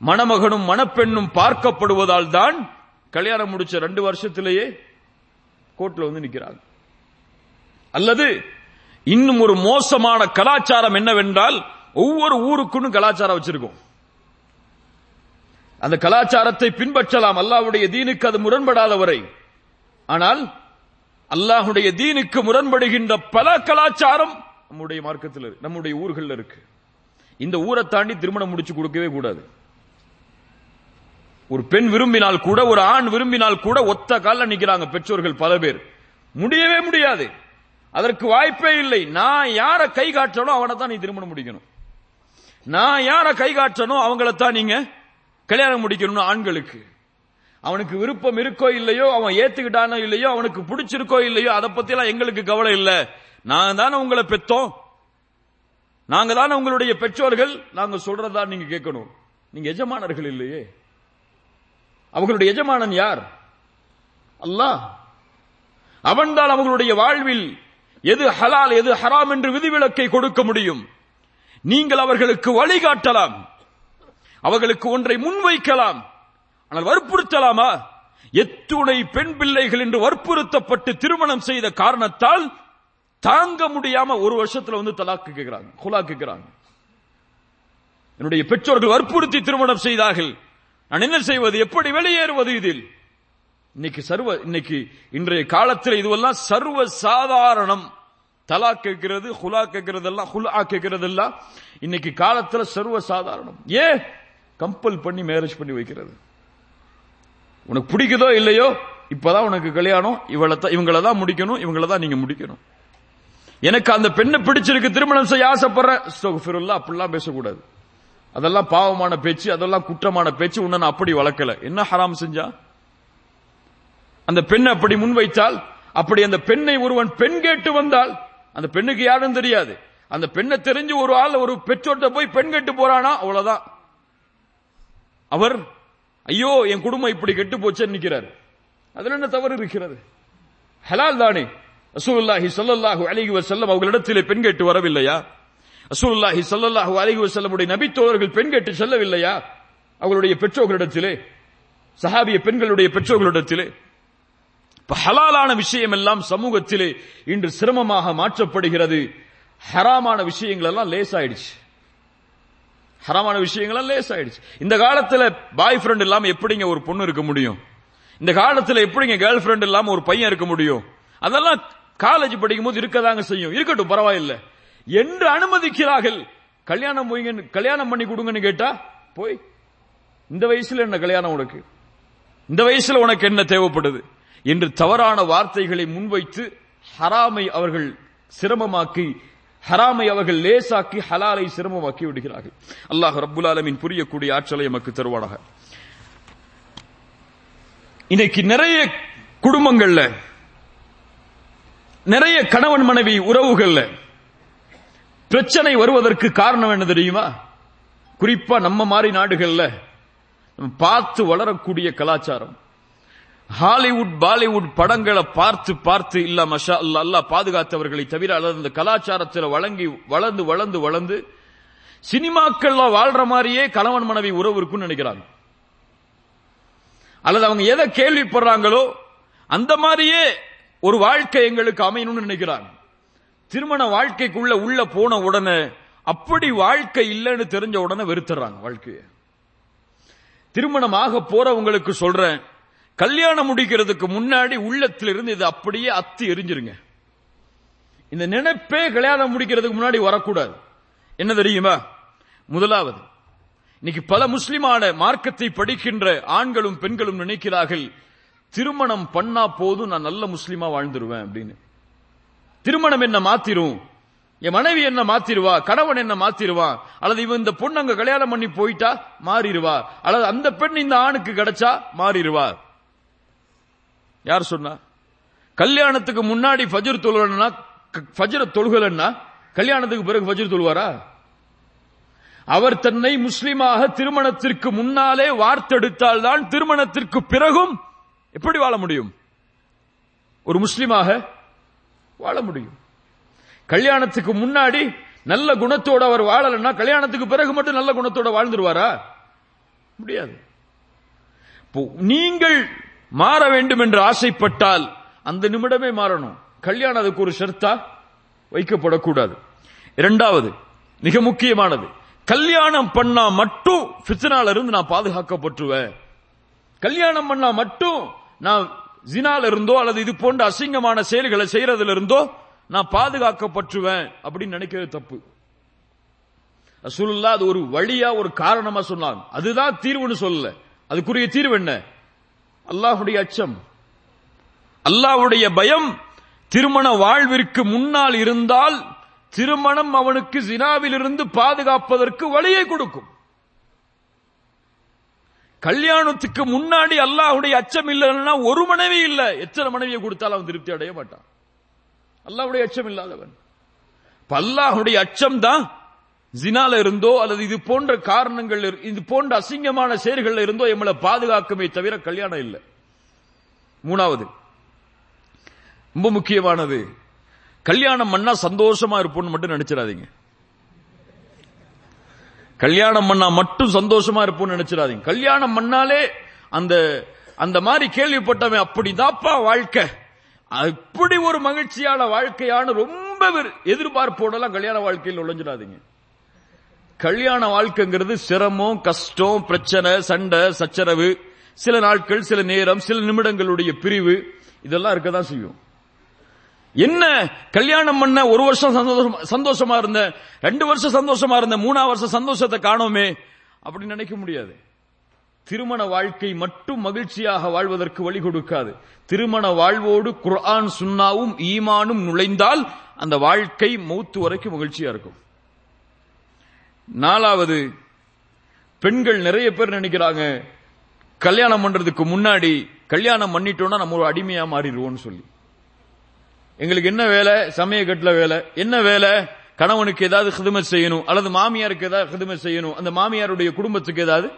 A: மணமகனும் மணப்பெண்ணும் பார்க்கப்படுவதால் தான் கல்யாணம் முடிச்ச ரெண்டு வருஷத்திலேயே கோர்ட்ல வந்து நிற்கிறாங்க அல்லது இன்னும் ஒரு மோசமான கலாச்சாரம் என்னவென்றால் ஒவ்வொரு ஊருக்குன்னு கலாச்சாரம் வச்சிருக்கோம். அந்த கலாச்சாரத்தை பின்பற்றலாம். அல்லாஹ்வுடைய தீனுக்கு அது முரண்படாத வரை. ஆனால் அல்லாஹுடைய தீனுக்கு முரண்படுகின்ற பல கலாச்சாரம் நம்முடைய மார்க்கத்தில் இருக்கு நம்முடைய ஊர்கள்ல இருக்கு. இந்த ஊரை தாண்டி திருமணம் முடிச்சு கொடுக்கவே கூடாது. ஒரு பெண் விரும்பினால் கூட ஒரு ஆண் விரும்பினால் கூட ஒத்த கால்ல நிக்கிறாங்க பெற்றோர்கள் பல பேர். முடியவே முடியாது. அதற்கு வாய்ப்பே இல்லை. நான் யார கை காட்டனோ அவனை தான் நீ திருமணம் முடிக்கணும். நான் யார கை காட்டனோ அவங்களத்தான் நீங்க கல்யாணம் முடிக்கணும்னு ஆண்களுக்கு. அவனுக்கு விருப்பம் இருக்கோ இல்லையோ அவன் ஏத்துக்கிட்டானோ இல்லையோ அவனுக்கு பிடிச்சிருக்கோ இல்லையோ அதை பத்தி எல்லாம் எங்களுக்கு கவலை இல்ல. நாங்க தானே உங்களை பெத்தோம் நாங்க தானே உங்களுடைய பெற்றோர்கள். நாங்க சொல்றதா நீங்க கேட்கணும். நீங்க எஜமானர்கள் இல்லையே. அவர்களுடைய எஜமானன் யார்? அல்லாஹ். அவன்தான் அவங்களுடைய வாழ்வில் எது ஹலால் எது ஹராம் என்று விதிவிலக்கை கொடுக்க முடியும். நீங்கள் அவர்களுக்கு வழிகாட்டலாம். அவர்களுக்கு ஒன்றை முன்வைக்கலாம். ஆனால் வற்புறுத்தலாமா? எத்துணை பெண் பிள்ளைகள் என்று வற்புறுத்தப்பட்டு திருமணம் செய்த காரணத்தால் தாங்க முடியாம ஒரு வருஷத்துல வந்து தலாக்கு கேட்கிறாங்க குலா கேட்கிறாங்க என்னுடைய பெற்றோர்கள் வற்புறுத்தி திருமணம் செய்தார்கள். நான் என்ன செய்வது? எப்படி வெளியேறுவது இதில்? இன்னைக்கு சர்வ இன்னைக்கு இன்றைய காலத்தில் இதுவெல்லாம் சர்வ சாதாரணம். தலா கேட்கிறது ஹுலா கேட்கிறது எல்லாம் ஹுலா கேட்கிறது எல்லாம் இன்னைக்கு காலத்துல சர்வ சாதாரணம். ஏன்? கம்பல் பண்ணி மேரேஜ் பண்ணி வைக்கிறது. உனக்கு பிடிக்குதோ இல்லையோ இப்பதான் உனக்கு கல்யாணம் இவளை தான் இவங்கள தான் முடிக்கணும் இவங்கள தான் நீங்க முடிக்கணும். எனக்கு அந்த பெண்ணை பிடிச்சிருக்கு திருமணம் செய்ய ஆசைப்படுறேன் அப்படிலாம் பேசக்கூடாது. அதெல்லாம் பாவமான பேச்சு அதெல்லாம் குற்றமான பேச்சு உன்னை நான் அப்படி வளர்க்கல. என்ன ஹராம் செஞ்சா? அந்த பெண்ணை அப்படி முன்வைத்தால் அப்படி அந்த பெண்ணை ஒருவன் பெண் கேட்டு வந்தால் அந்த பெண்ணுக்கு யாரும் தெரியாது. அந்த பெண்ணை தெரிஞ்சு ஒரு ஆள் ஒரு பெற்றோர்ட்ட போய் பெண் கேட்டு போறானா? அவ்வளவுதான். அவர் ஐயோ என் குடும்பம் இப்படி கெட்டு போச்சு நிக்கிறார். அதுல என்ன தவறு இருக்கிறது? ஹலால் தானே. ரசூலுல்லாஹி சல்லல்லாஹு அலிஹி வசல்லம் அவர்களிடத்திலே பெண் கேட்டு வரவில்லையா? ரசூலுல்லாஹி சல்லல்லாஹு அலிஹி வசல்லமுடைய நபித்தோழர்கள் பெண் கேட்டு செல்லவில்லையா? அவர்களுடைய பெற்றோர்களிடத்திலே சஹாபிய பெண்களுடைய பெற்றோர்களிடத்திலே. ஹலாலான விஷயம் எல்லாம் சமூகத்திலே இன்று சிரமமாக மாற்றப்படுகிறது. ஹராமான விஷயங்கள் எல்லாம் லேசாயிடுச்சு. ஹராமான விஷயங்கள் எல்லாம் லேசாயிடுச்சு. இந்த காலத்துல பாய் ஃப்ரெண்ட் இல்லாம எப்படிங்க ஒரு பொண்ணு இருக்க முடியும்? இந்த காலத்துல எப்படிங்க கேர்ள் ஃப்ரெண்ட் இல்லாம ஒரு பையன் இருக்க முடியும்? அதெல்லாம் காலேஜ் படிக்கும் போது இருக்கதாங்க செய்யும். இருக்கட்டும் பரவாயில்ல. என்று அனுமதிக்கிறார்கள். கல்யாணம் போய் கல்யாணம் பண்ணி கொடுங்கன்னு கேட்டா போய் இந்த வயசுல என்ன கல்யாணம் உனக்கு? இந்த வயசுல உனக்கு என்ன தேவைப்படுது? என்று தவறான வார்த்தைகளை முன்வைத்து ஹராமை அவர்கள் சிரமமாக்கி ஹராமை அவர்கள் லேசாக்கி ஹலாலை சிரமமாக்கி விடுகிறார்கள். அல்லாஹ் ரபுல் ஆலமின் புரியக்கூடிய ஆற்றலை எமக்கு தருவானாக. இன்னைக்கு நிறைய குடும்பங்கள்ல நிறைய கணவன் மனைவி உறவுகள்ல பிரச்சனை வருவதற்கு காரணம் என்ன தெரியுமா? குறிப்பா நம்ம மாதிரி நாடுகள்ல பார்த்து வளரக்கூடிய கலாச்சாரம். ஹாலிவுட் பாலிவுட் படங்களை பார்த்து பார்த்து இல்ல மஷா அல்லா அல்லாஹ் பாதுகாத்தவர்களை தவிர அல்லது அந்த கலாச்சாரத்தில் வழங்கி வளர்ந்து வளர்ந்து வளர்ந்து சினிமாக்கள்ல வாழ்ற மாதிரியே கணவன் மனைவி உறவு இருக்குன்னு நினைக்கிறாங்க. அல்லது அவங்க எதை கேள்விப்படுறாங்களோ அந்த மாதிரியே ஒரு வாழ்க்கை எங்களுக்கு அமையணும்னு நினைக்கிறாங்க திருமண வாழ்க்கைக்குள்ள உள்ள போன உடனே அப்படி வாழ்க்கை இல்லைன்னு தெரிஞ்ச உடனே வெறுத்துறாங்க வாழ்க்கைய. திருமணமாக போறவங்களுக்கு சொல்றேன் கல்யாணம் முடிக்கிறதுக்கு முன்னாடி உள்ளத்திலிருந்து இது அப்படியே அத்தி எரிஞ்சிருங்க. இந்த நினைப்பே கல்யாணம் முடிக்கிறதுக்கு முன்னாடி வரக்கூடாது. என்ன தெரியுமா? முதலாவது இன்னைக்கு பல முஸ்லிமான மார்க்கத்தை படிக்கின்ற ஆண்களும் பெண்களும் நினைக்கிறார்கள் திருமணம் பண்ணா போதும் நான் நல்ல முஸ்லீமா வாழ்ந்துருவேன் அப்படின்னு. திருமணம் என்ன மாத்திரும்? என் மனைவி என்ன மாத்திருவா? கணவன் என்ன மாத்திருவா? அல்லது இவன் இந்த பொண்ணு அங்க கல்யாணம் பண்ணி போயிட்டா மாறிடுவா? அல்லது அந்த பெண் இந்த ஆணுக்கு கிடைச்சா மாறிடுவா? யார் சொன்னா? கல்யாணத்துக்கு முன்னாடி ஃபஜர் தொழுகலன்னா ஃபஜர தொழுகலன்னா கல்யாணத்துக்கு பிறகு ஃபஜர் தொழுவாரா? அவர் தன்னை முஸ்லிமாக திருமணத்திற்கு முன்னாலே வார்த்தெடுத்தால் தான் திருமணத்திற்கு பிறகும் எப்படி வாழ முடியும்? ஒரு முஸ்லீமாக வாழ முடியும். கல்யாணத்துக்கு முன்னாடி நல்ல குணத்தோட அவர் வாழலைன்னா கல்யாணத்துக்கு பிறகு மட்டும் நல்ல குணத்தோட வாழ்ந்துருவாரா? முடியாது. நீங்கள் மாற வேண்டும் என்று ஆசைப்பட்டால் அந்த நிமிடமே மாறணும். கல்யாணம் அதுக்கு ஒரு ஷர்த்தா வைக்கப்படக்கூடாது. இரண்டாவது மிக முக்கியமானது கல்யாணம் பண்ணா மட்டும் ஃபித்னால இருந்து நான் பாதுகாக்கப்பட்டுருவேன். கல்யாணம் பண்ணா மட்டும் நான் ஜினால இருந்தோ அல்லது இது போன்ற அசிங்கமான செயல்களை செய்யறதுல இருந்தோ நான் பாதுகாக்கப்பட்டுவேன் அப்படின்னு நினைக்கிறது தப்பு. ரசூலுல்லாஹ் அது ஒரு வழியா ஒரு காரணமா சொன்னாங்க. அதுதான் தீர்வுன்னு சொல்லல. அதுக்குரிய தீர்வு என்ன? அல்லாஹுடைய அச்சம். அல்லாஹுடைய பயம் திருமண வாழ்விற்கு முன்னால் இருந்தால் திருமணம் அவனுக்கு ஜினாவிலிருந்து பாதுகாப்பதற்கு வழியை கொடுக்கும். கல்யாணத்துக்கு முன்னாடி அல்லாஹுடைய அச்சம் இல்லைன்னா ஒரு மனைவி இல்ல. எத்தனை மனைவியை கொடுத்தாலும் அவன் திருப்தி அடைய மாட்டான். அல்லாஹுடைய அச்சம் இல்லாதவன். இப்ப அச்சம் தான் ஜினால இருந்தோ அல்லது இது போன்ற காரணங்கள் இரு- இது போன்ற அசிங்கமான செயல்கள்ல இருந்தோ எம்மளை பாதுகாக்குமே தவிர கல்யாணம் இல்லை. மூணாவது ரொம்ப முக்கியமானது. கல்யாணம் பண்ணா சந்தோஷமா இருப்போம்னு மட்டும் நினைச்சிடாதீங்க. கல்யாணம் பண்ணா மட்டும் சந்தோஷமா இருப்போம்னு நினைச்சிடாதீங்க. கல்யாணம் பண்ணாலே அந்த அந்த மாதிரி கேள்விப்பட்டவன் அப்படிதாப்பா வாழ்க்கை. அப்படி ஒரு மகிழ்ச்சியான வாழ்க்கையான ரொம்ப எதிர்பார்ப்போடலாம் கல்யாண வாழ்க்கையில் நுழைஞ்சிடாதீங்க. கல்யாண வாழ்க்கைங்கிறது சிரமம் கஷ்டம் பிரச்சனை சண்டை சச்சரவு சில நாட்கள் சில நேரம் சில நிமிடங்களுடைய பிரிவு இதெல்லாம் இருக்கதான் செய்யும். என்ன கல்யாணம் பண்ண ஒரு வருஷம் சந்தோஷமா இருந்த ரெண்டு வருஷம் சந்தோஷமா இருந்த மூணாவது வருஷம் சந்தோஷத்தை காணோமே அப்படின்னு நினைக்க முடியாது. திருமண வாழ்க்கை மட்டும் மகிழ்ச்சியாக வாழ்வதற்கு வழி கொடுக்காது. திருமண வாழ்வோடு குர்ஆன் சுன்னாவும் ஈமானும் நுழைந்தால் அந்த வாழ்க்கை மௌத்து வரைக்கும் மகிழ்ச்சியா இருக்கும். நாலாவது பெண்கள் நிறைய பேர் நினைக்கிறாங்க கல்யாணம் பண்றதுக்கு முன்னாடி கல்யாணம் பண்ணிட்டோம்னா நம்ம ஒரு அடிமையா மாறிடுவோம்னு சொல்லி. எங்களுக்கு என்ன வேலை? சமயக்கட்டுல வேலை. என்ன வேலை? கணவனுக்கு ஏதாவது ஹிதமத் செய்யணும். அல்லது மாமியாருக்கு ஏதாவது ஹிதமத் செய்யணும். அந்த மாமியாருடைய குடும்பத்துக்கு ஏதாவது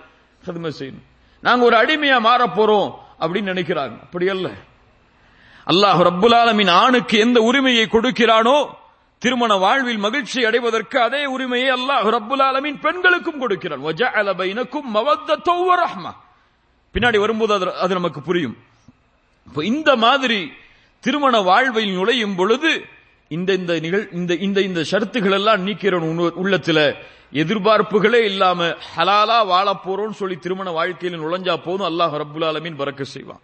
A: ஹிதமத் செய்யணும். நாங்க ஒரு அடிமையா மாற போறோம் அப்படின்னு நினைக்கிறாங்க. அப்படி அல்ல அல்லாஹ் ரப்புல் ஆலமீன் ஆணுக்கு எந்த உரிமையை கொடுக்கிறானோ திருமண வாழ்வில் மகிழ்ச்சி அடைவதற்கு அதே உரிமையை அல்லாஹ் ரப்புல் ஆலமின் பெண்களுக்கும் கொடுக்கிறான். பின்னாடி வரும்போது அது அது நமக்கு புரியும். இந்த மாதிரி திருமண வாழ்வில் நுழையும் பொழுது இந்த இந்த நிகழ் இந்த இந்த இந்த ஷரத்துகள் எல்லாம் நீக்கிறோம் உள்ளத்துல. எதிர்பார்ப்புகளே இல்லாம ஹலாலா வாழ போறோம்னு சொல்லி திருமண வாழ்க்கையில் நுழைஞ்சா போதும். அல்லாஹ் ரபுல் ஆலமீன் பறக்க செய்வான்.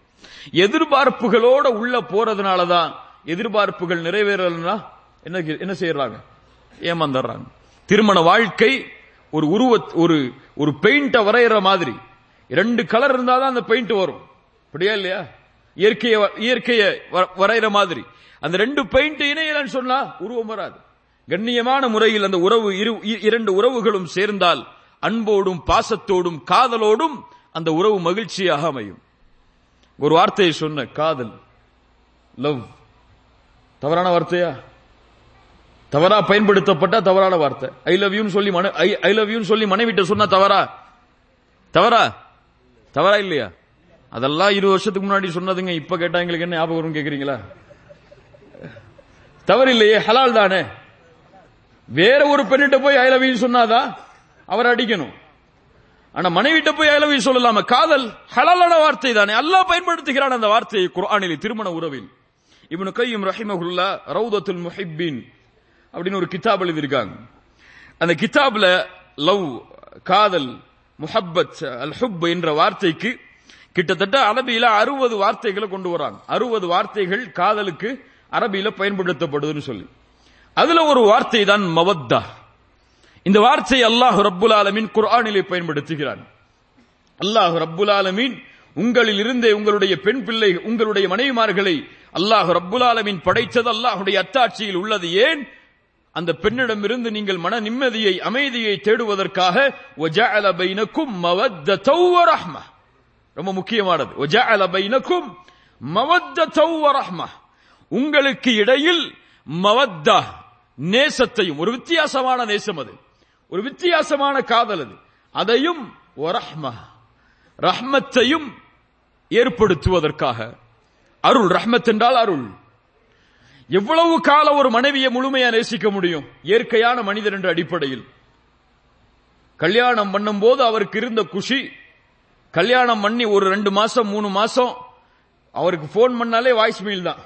A: எதிர்பார்ப்புகளோட உள்ள போறதுனாலதான் எதிர்பார்ப்புகள் நிறைவேறலன்னா என்ன என்ன செய்யறாங்க? ஏமாந்துடுறாங்க. திருமண வாழ்க்கை ஒரு உருவ ஒரு ஒரு பெயிண்ட வரைகிற மாதிரி. ரெண்டு கலர் இருந்தாதான் அந்த பெயிண்ட் வரும். அப்படியா இல்லையா? இயற்கைய இயற்கைய வ- வரைகிற மாதிரி. அந்த ரெண்டு பெயிண்ட் இணையலன்னு சொன்னா உருவம் வராது. கண்ணியமான முறையில் அந்த உறவு இரு- இ- இரண்டு உறவுகளும் சேர்ந்தால் அன்போடும் பாசத்தோடும் காதலோடும் அந்த உறவு மகிழ்ச்சியாக அமையும். ஒரு வார்த்தையை சொன்ன காதல் லவ் தவறான வார்த்தையா? தவறா பயன்படுத்தப்பட்ட தவறான வார்த்தை. ஐ லவ் யூன்னு சொல்லி ஐ லவ் யூன்னு சொல்லி மனைவிட்ட சொன்னா தவறா? தவறா? தவறா இல்லையா? அதெல்லாம் இருபது வருஷத்துக்கு முன்னாடி சொன்னதுங்க இப்ப கேட்டா எங்களுக்கு என்ன ஞாபகம் வரும் கேக்குறீங்களா? தவறில்லையே ஹலால் தானே. வேற ஒரு பெண்ணிட்ட போய் ஐ லவ் சொன்னாதா? அவர் அடிக்கணும். ஆனா மனைவிட்ட போய் ஐ லவ் காதல் ஹலாலான வார்த்தை தானே. அல்லாஹ் பயன்படுத்துகிறான் அந்த வார்த்தையை குரானில் திருமண உறவில். இவனு கையும் ரஹிமகுல்லா ரவுதத்துல் முஹிப்பின் அப்படின்னு ஒரு கிதாப் எழுதியிருக்காங்க. அந்த கிதாப்ல லவ் காதல் முஹப்பத் அல் ஹுப் என்ற வார்த்தைக்கு கிட்டத்தட்ட அரபியில அறுபது வார்த்தைகளை கொண்டு வராங்க. அறுபது வார்த்தைகள் காதலுக்கு அரபியில பயன்படுத்தப்படுதுன்னு சொல்லி. அதுல ஒரு வார்த்தை தான் மவத்தா. இந்த வார்த்தை அல்லாஹ் ரப்புல் ஆலமீன் குர்ஆனிலே பயன்படுத்துகிறான். அல்லாஹ் ரப்புல் ஆலமீன் உங்களில் இருந்தே உங்களுடைய பெண் பிள்ளை உங்களுடைய மனைவிமார்களை அல்லாஹ் ரப்புல் ஆலமீன் படைத்தது அல்லாஹுடைய அத்தாட்சியில் உள்ளது. ஏன்? அந்த பெண்ணிடமிருந்து நீங்கள் மன நிம்மதியை அமைதியை தேடுவதற்காக ரொம்ப முக்கியமானது. ஒஜாலபைனக்கும் மவத்தௌவ ரஹ்மா உங்களுக்கு இடையில் மவத்தா நேசத்தையும் ஒரு வித்தியாசமான நேசம் அது. ஒரு வித்தியாசமான காதல் அது. அதையும் ஒரஹ்மா ரஹ்மத்தையும் ஏற்படுத்துவதற்காக. அருள் ரஹ்மத் என்றால் அருள். எவ்வளவு காலம் ஒரு மனைவியை முழுமையா நேசிக்க முடியும்? இயற்கையான மனிதர் என்ற அடிப்படையில். கல்யாணம் பண்ணும் போது அவருக்கு இருந்த குஷி கல்யாணம் பண்ணி ஒரு ரெண்டு மாசம் மூணு மாசம் அவருக்கு போன் பண்ணாலே வாய்ஸ் மெயில் தான்.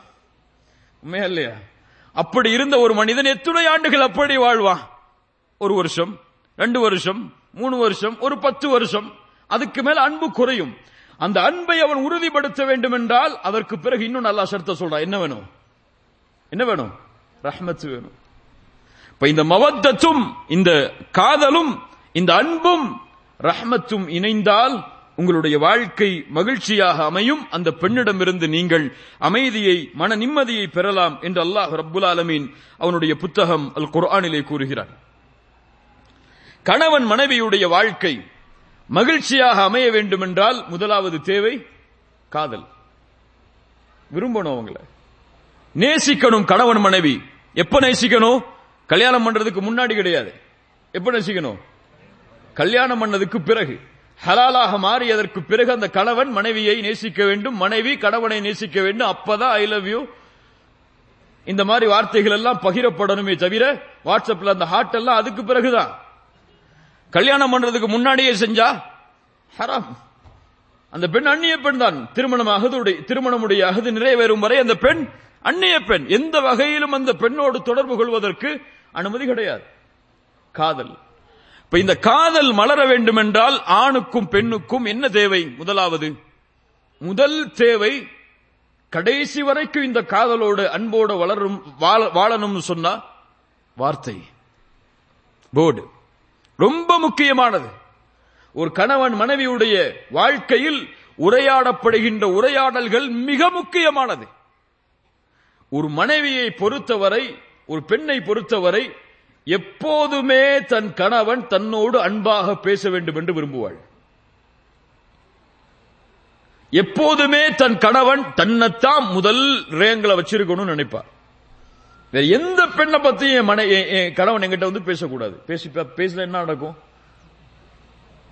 A: உண்மையா இல்லையா? அப்படி இருந்த ஒரு மனிதன் எத்தனை ஆண்டுகள் அப்படி வாழ்வான்? ஒரு வருஷம் ரெண்டு வருஷம் மூணு வருஷம் ஒரு பத்து வருஷம். அதுக்கு மேல அன்பு குறையும். அந்த அன்பை அவன் உறுதிப்படுத்த வேண்டும் என்றால் அதற்கு பிறகு இன்னும் நல்லா சர்த்த சொல்றான் என்ன வேணும்? என்ன வேணும்? ரஹ்மத் வேணும். இப்ப இந்த மவத்தத்தும் இந்த காதலும் இந்த அன்பும் ரஹ்மத்தும் இணைந்தால் உங்களுடைய வாழ்க்கை மகிழ்ச்சியாக அமையும். அந்த பெண்ணிடமிருந்து நீங்கள் அமைதியை மன நிம்மதியை பெறலாம் என்று அல்லாஹ் ரப்புல் ஆலமீன் அவனுடைய புத்தகம் அல் குர்ஆனிலே கூறுகிறார். கணவன் மனைவியுடைய வாழ்க்கை மகிழ்ச்சியாக அமைய வேண்டும் என்றால் முதலாவது தேவை காதல். விரும்பணும் அவங்கள. நேசிக்கணும் கணவன் மனைவி. எப்ப நேசிக்கணும்? கல்யாணம் பண்றதுக்கு முன்னாடி கிடையாது. எப்ப நேசிக்கணும்? கல்யாணம் பண்ணதுக்கு பிறகு. ஹலாலாக மாறியதற்கு பிறகு அந்த கணவன் மனைவியை நேசிக்க வேண்டும் மனைவி கணவனை நேசிக்க வேண்டும். அப்பதான் ஐ லவ் யூ இந்த மாதிரி வார்த்தைகள் எல்லாம் பகிரப்படணுமே தவிர வாட்ஸ்அப்ல அந்த ஹார்ட் எல்லாம் அதுக்கு பிறகுதான். கல்யாணம் பண்றதுக்கு முன்னாடியே செஞ்சா ஹராம். அந்த பெண் அந்நிய பெண் தான். திருமணம் திருமணமுடைய அகது நிறைவேறும் வரை அந்த பெண் அந்நிய பெண். எந்த வகையிலும் அந்த பெண்ணோடு தொடர்பு கொள்வதற்கு அனுமதி கிடையாது. காதல். இப்ப இந்த காதல் மலர வேண்டும் என்றால் ஆணுக்கும் பெண்ணுக்கும் என்ன தேவை? முதலாவது முதல் தேவை கடைசி வரைக்கும் இந்த காதலோடு அன்போடு வளரும் வாழ- வாழணும்னு சொன்னா வார்த்தை போர்டு. ரொம்ப முக்கியமானது. ஒரு கணவன் மனைவியுடைய வாழ்க்கையில் உரையாடப்படுகின்ற உரையாடல்கள் மிக முக்கியமானது. ஒரு மனைவியை பொறுத்தவரை ஒரு பெண்ணை பொறுத்தவரை எப்போதுமே தன் கணவன் தன்னோடு அன்பாக பேச வேண்டும் என்று விரும்புவாள். எப்போதுமே தன் கணவன் தன்னைத்தான் முதல் ரேங்கில வச்சிருக்கணும்னு நினைப்பார். வேற எந்த பெண்ணை பத்தியும் என் மனை என் கணவன் என்கிட்ட வந்து பேசக்கூடாது. பேசி பேசல என்ன நடக்கும்?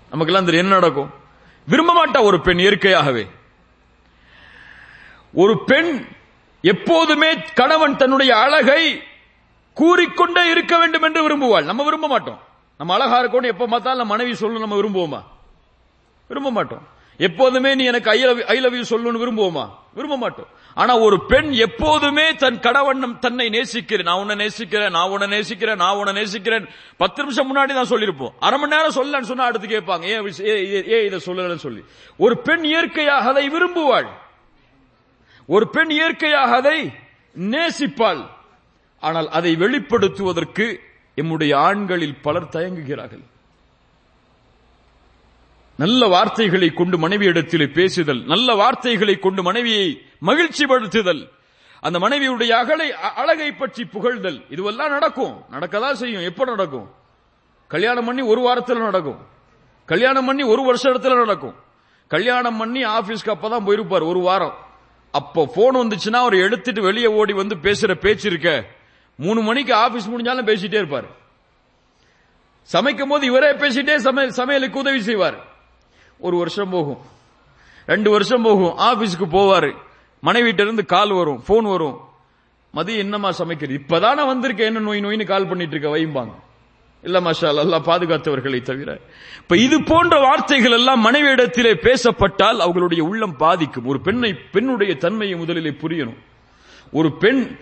A: நமக்கெல்லாம் தெரியும் என்ன நடக்கும்? விரும்ப மாட்டா ஒரு பெண் இயற்கையாகவே. ஒரு பெண் எப்போதுமே கணவன் தன்னுடைய அழகை கூறிக்கொண்டே இருக்க வேண்டும் என்று விரும்புவாள். நம்ம விரும்ப மாட்டோம். நம்ம அழகா இருக்கணும் எப்ப பார்த்தாலும் நம்ம மனைவி சொல்லணும் நம்ம விரும்புவோமா? விரும்ப மாட்டோம். எப்போதுமே நீ எனக்கு I love I love you சொல்லணும்னு விரும்புவோமா? விரும்ப மாட்டோம். ஆனா ஒரு பெண் எப்போதுமே தன் கடவண்ணம் தன்னை நேசிக்கிறேன் நான் உன்னை நேசிக்கிறேன் நான் உன்னை நேசிக்கிறேன் நான் உன்னை நேசிக்கிறேன். பத்து நிமிஷம் முன்னாடி தான் சொல்லியிருப்போம். அரை மணி நேரம் சொல்லலன்னு சொன்னா அடுத்து கேட்பாங்க ஏன் ஏ- ஏ- ஏன் இதை சொல்லலன்னு சொல்லி? ஒரு பெண் இயற்கையாக அதை விரும்புவாள். ஒரு பெண் இயற்கையாக அதை நேசிப்பாள். ஆனால் அதை வெளிப்படுத்துவதற்கு எம்முடைய ஆண்களில் பலர் தயங்குகிறார்கள். நல்ல வார்த்தைகளை கொண்டு மனைவியிடத்தில் பேசுதல் நல்ல வார்த்தைகளை கொண்டு மனைவியை மகிழ்ச்சிப்படுத்துதல் அந்த மனைவியுடைய அகலை அழகை பற்றி புகழ்தல் இதுவெல்லாம் நடக்கும். நடக்கதா செய்யும். எப்ப நடக்கும்? கல்யாணம் பண்ணி ஒரு வாரத்தில் நடக்கும். கல்யாணம் பண்ணி ஒரு வருஷத்துல நடக்கும். கல்யாணம் பண்ணி ஆபீஸ்க்கு அப்பதான் போயிருப்பார் ஒரு வாரம். அப்போ போன் வந்துச்சுன்னா அவர் எடுத்துட்டு வெளியே ஓடி வந்து பேசுற பேச்சு இருக்க. மூணு மணிக்கு ஆபீஸ் முடிஞ்சாலும் பேசிட்டே இருப்பார். சமைக்கும் போது இவரே பேசிட்டே சமையல் சமையலுக்கு உதவி செய்வார். ஒரு வருஷம் போகும். ரெண்டு வருஷம் போகும். ஆபீஸ்க்கு போவாரு. மனைவிட்ட இருந்து கால் வரும். போன் வரும். மதியம் என்னமா சமைக்கிறது? இப்பதானே வந்திருக்க. என்ன நோய் நோயின்னு கால் பண்ணிட்டு இருக்க? வைம்பாங்க. இல்ல மாஷா எல்லாம் பாதுகாத்தவர்களை தவிர. இப்ப இது போன்ற வார்த்தைகள் எல்லாம் மனைவியிடத்திலே பேசப்பட்டால் அவர்களுடைய உள்ளம் பாதிக்கும். ஒரு பெண்ணை பெண்ணுடைய தன்மையை முதலிலே புரியணும். ஒரு பெண்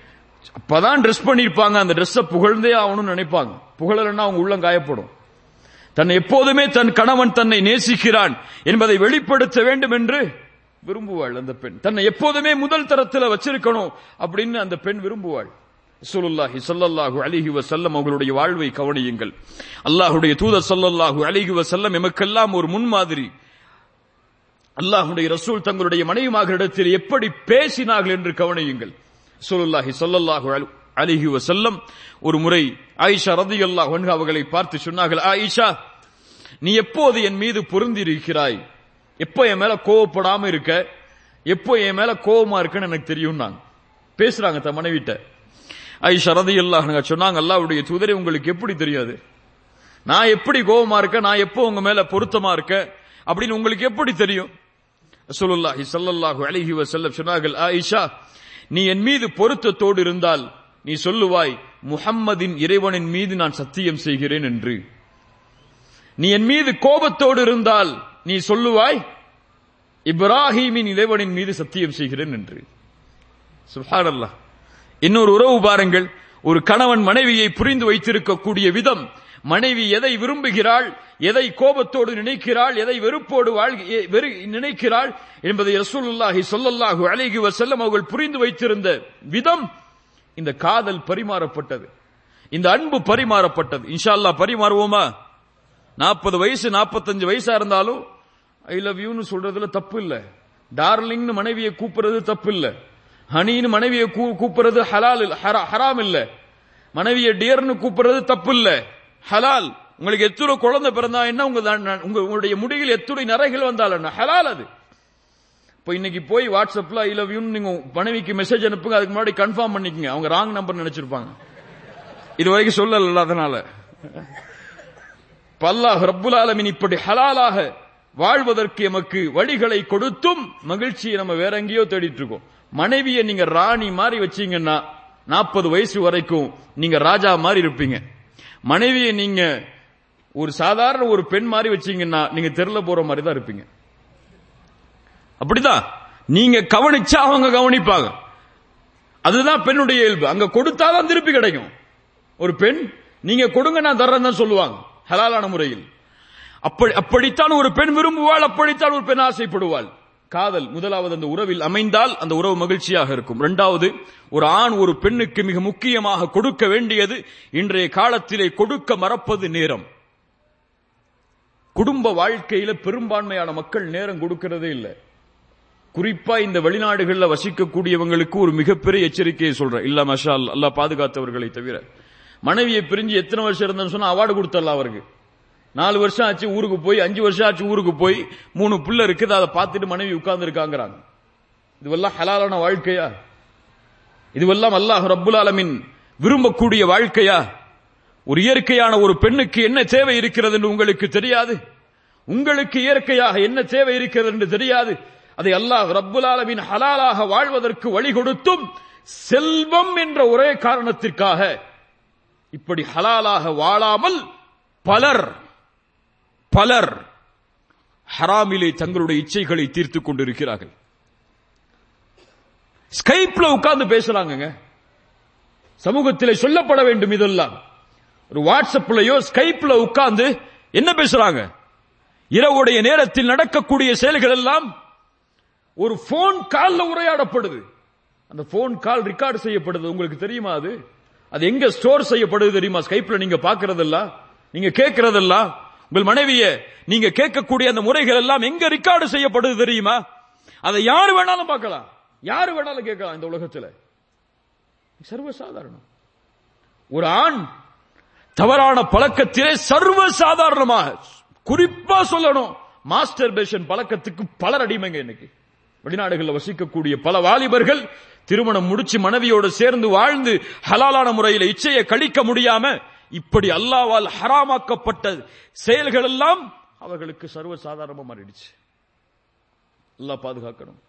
A: அப்பதான் ட்ரெஸ் பண்ணிருப்பாங்க. அந்த ட்ரெஸ்ஸ புகழ்ந்தே ஆகணும்னு நினைப்பாங்க. புகழலன்னா அவங்க உள்ளம் காயப்படும். தன்னை எப்போதுமே தன் கணவன் தன்னை நேசிக்கிறான் என்பதை வெளிப்படுத்த வேண்டும் என்று விரும்புவாள் அந்த பெண். தன்னை எப்போதுமே முதல் தரத்தில் வச்சிருக்கணும் அப்படின்னு அந்த பெண் விரும்புவாள். சொல்லுல்லாஹி சொல்லல்லாஹு அலிஹி வசல்லம் அவர்களுடைய வாழ்வை கவனியுங்கள். அல்லாஹுடைய தூதர் சொல்லல்லாஹு அலிஹி வசல்லம் எமக்கெல்லாம் ஒரு முன்மாதிரி. அல்லாஹுடைய ரசூல் தங்களுடைய மனைவிமார்களிடத்தில் எப்படி பேசினார்கள் என்று கவனியுங்கள். ரசூலுல்லாஹி சொல்லல்லாஹு அலிஹி வசல்லம் ஒரு முறை ஆயிஷா ரதி அல்லாஹ் அவர்களை பார்த்து சொன்னார்கள் ஆயிஷா நீ எப்போது என் மீது பொருந்திருக்கிறாய் எப்போ என் மேல கோவப்படாம இருக்க? எப்போ என் மேல கோவமா இருக்குன்னு எனக்கு தெரியும் பேசுறாங்க தன் மனைவிட்ட. ஐஷா ரதியல்லாஹ் சொன்னாங்க அல்லாவுடைய தூதரை உங்களுக்கு எப்படி தெரியாது? நான் எப்படி கோவமா இருக்க? நான் எப்போ உங்க மேல பொருத்தமா இருக்க? அப்படின்னு உங்களுக்கு எப்படி தெரியும்? சொல்லுல்லாஹி ஸல்லல்லாஹு அலிஹி வசல்லம் சொன்னார்கள் ஆயிஷா நீ என் மீது பொருத்தத்தோடு இருந்தால் நீ சொல்லுவாய் முஹம்மதின் இறைவனின் மீது நான் சத்தியம் செய்கிறேன் என்று. நீ என் மீது கோபத்தோடு இருந்தால் நீ சொல்லுவாய் இப்ராஹீமின் இறைவனின் மீது சத்தியம் செய்கிறேன் என்று. சுப்ஹானல்லாஹ். இன்னொரு உறவு பாருங்கள். ஒரு கணவன் மனைவியை புரிந்து வைத்திருக்கக்கூடிய விதம் மனைவி எதை விரும்புகிறாள் எதை கோபத்தோடு நினைக்கிறாள் எதை வெறுப்போடு வெறு- நினைக்கிறாள் என்பதை ரசூலுல்லாஹி சொல்லல்லாஹு அழகி வஸல்லம் அவர்கள் புரிந்து வைத்திருந்த விதம் இந்த காதல் பரிமாறப்பட்டது. இந்த அன்பு பரிமாறப்பட்டது. இன்ஷா பரிமாறுவோமா? நாற்பது வயசு நாற்பத்தஞ்சு வயசா இருந்தாலும் ஐ லவ் யூன்னு சொல்றதுல தப்பு இல்ல. டார்லிங்னு மனைவியை கூப்பிடுறது தப்பு இல்ல. ஹனின்னு மனைவியை கூ- கூப்பிடுறது ஹலால் ஹரா- ஹராம் இல்ல. மனைவியை டியர்னு கூப்பிடுறது தப்பு இல்லை. ஹலால். உங்களுக்கு எத்தனை குழந்தை பிறந்தா என்ன உங்க தான்- உங்களுடைய முடியில் எத்துணை நரைகள் வந்தால் என்ன? ஹலால் அது. இப்போ இன்னைக்கு போய் வாட்ஸ்அப்ல ஐ லவ் யூன்னு நீங்க மனைவிக்கு மெசேஜ் அனுப்புங்க அதுக்கு முன்னாடி கன்ஃபார்ம் பண்ணிக்கங்க. அவங்க ராங் நம்பர் நினைச்சிருப்பாங்க. இது வரைக்கும் சொல்லல அதனால. பல்லாஹ் ரப்புல் ஆலமின் இப்படி ஹலாலாக வாழ்வதற்கு எமக்கு வழிகளை கொடுத்தும் மகிழ்ச்சியை நம்ம வேற எங்கேயோ தேடிட்டு இருக்கோம். மனைவியை நீங்க ராணி மாதிரி வச்சீங்கன்னா நாற்பது வயசு வரைக்கும் நீங்க ராஜா மாதிரி இருப்பீங்க. மனைவியை நீங்க ஒரு சாதாரண ஒரு பெண் மாதிரி வச்சீங்கன்னா நீங்க தெருல போற மாதிரி தான் இருப்பீங்க. அப்படிதான். நீங்க கவனிச்சா அவங்க கவனிப்பாங்க. அதுதான் பெண்ணுடைய இயல்பு. அங்க கொடுத்தாதான் திருப்பி கிடைக்கும். ஒரு பெண் நீங்க கொடுங்க நான் தர்றேன் தான் சொல்லுவாங்க. ஹலாலான முறையில். அப்படி அப்படித்தான் ஒரு பெண் விரும்புவாள் அப்படித்தான் ஒரு பெண் ஆசைப்படுவாள். காதல் முதலாவது அந்த உறவில் அமைந்தால் அந்த உறவு மகிழ்ச்சியாக இருக்கும். இரண்டாவது ஒரு ஆண் ஒரு பெண்ணுக்கு மிக முக்கியமாக கொடுக்க வேண்டியது இன்றைய காலத்திலே கொடுக்க மறப்பது நேரம். குடும்ப வாழ்க்கையில பெரும்பான்மையான மக்கள் நேரம் கொடுக்கிறதே இல்லை. குறிப்பா இந்த வெளிநாடுகளில் வசிக்கக்கூடியவங்களுக்கு ஒரு மிகப்பெரிய எச்சரிக்கையை சொல்றேன். இல்ல மஷால் அல்லா பாதுகாத்தவர்களை தவிர. மனைவியை பிரிஞ்சு எத்தனை வருஷம் இருந்தேன்னு சொன்னா அவார்டு கொடுத்துடலாம் அவருக்கு. நாலு வருஷம் ஆச்சு ஊருக்கு போய் அஞ்சு வருஷம் ஆச்சு ஊருக்கு போய் மூணு பிள்ளை இருக்குது அதை பார்த்துட்டு மனைவி உட்கார்ந்து இருக்காங்கிறாங்க இதுவெல்லாம் ஹலாலான வாழ்க்கையா? இதுவெல்லாம் அல்லாஹ் ரப்புல் ஆலமின் விரும்பக்கூடிய வாழ்க்கையா? ஒரு இயற்கையான ஒரு பெண்ணுக்கு என்ன தேவை இருக்கிறது என்று உங்களுக்கு தெரியாது? உங்களுக்கு இயற்கையாக என்ன தேவை இருக்கிறது என்று தெரியாது? அதை அல்லாஹ் ரப்புல் ஆலமின் ஹலாலாக வாழ்வதற்கு வழி கொடுத்தும் செல்வம் என்ற ஒரே காரணத்திற்காக இப்படி ஹலாலாக வாழாமல் பலர் பலர் ஹராமிலே தங்களுடைய இச்சைகளை தீர்த்துக் கொண்டிருக்கிறார்கள். ஸ்கைப்ல உட்கார்ந்து பேசுறாங்க சமூகத்தில் சொல்லப்பட வேண்டும் இதெல்லாம். ஒரு வாட்ஸ்அப்லயோ ஸ்கைப்ல உட்கார்ந்து என்ன பேசுறாங்க? இரவுடைய நேரத்தில் நடக்கக்கூடிய செயல்கள் எல்லாம் ஒரு போன் கால்ல உரையாடப்படுது. அந்த போன் கால் ரெக்கார்டு செய்யப்படுது. உங்களுக்கு தெரியுமா அது? அது எங்க ஸ்டோர் செய்யப்படுது தெரியுமா? ஸ்கைப்ல நீங்க பாக்குறதெல்லாம் நீங்க கேட்கறதெல்லாம் உங்கள் மனைவிய நீங்க கேட்கக்கூடிய அந்த முறைகள் எல்லாம் எங்க ரெக்கார்டு செய்யப்படுது தெரியுமா? அதை யாரு வேணாலும் பார்க்கலாம். யாரு வேணாலும் கேட்கலாம் இந்த உலகத்துல. சர்வசாதாரணம். ஒரு ஆண் தவறான பழக்கத்திலே சர்வ சாதாரணமாக குறிப்பா சொல்லணும் மாஸ்டர் பேஷன் பழக்கத்துக்கு பலர் அடிமைங்க இன்னைக்கு. வெளிநாடுகளில் வசிக்கக்கூடிய பல வாலிபர்கள் திருமணம் முடிச்சு மனைவியோடு சேர்ந்து வாழ்ந்து ஹலாலான முறையில் இச்சையை கழிக்க முடியாம இப்படி அல்லாவால் ஹராமாக்கப்பட்ட செயல்கள் எல்லாம் அவர்களுக்கு சர்வசாதாரணமா மாறிடுச்சு. எல்லாம் பாதுகாக்கணும்.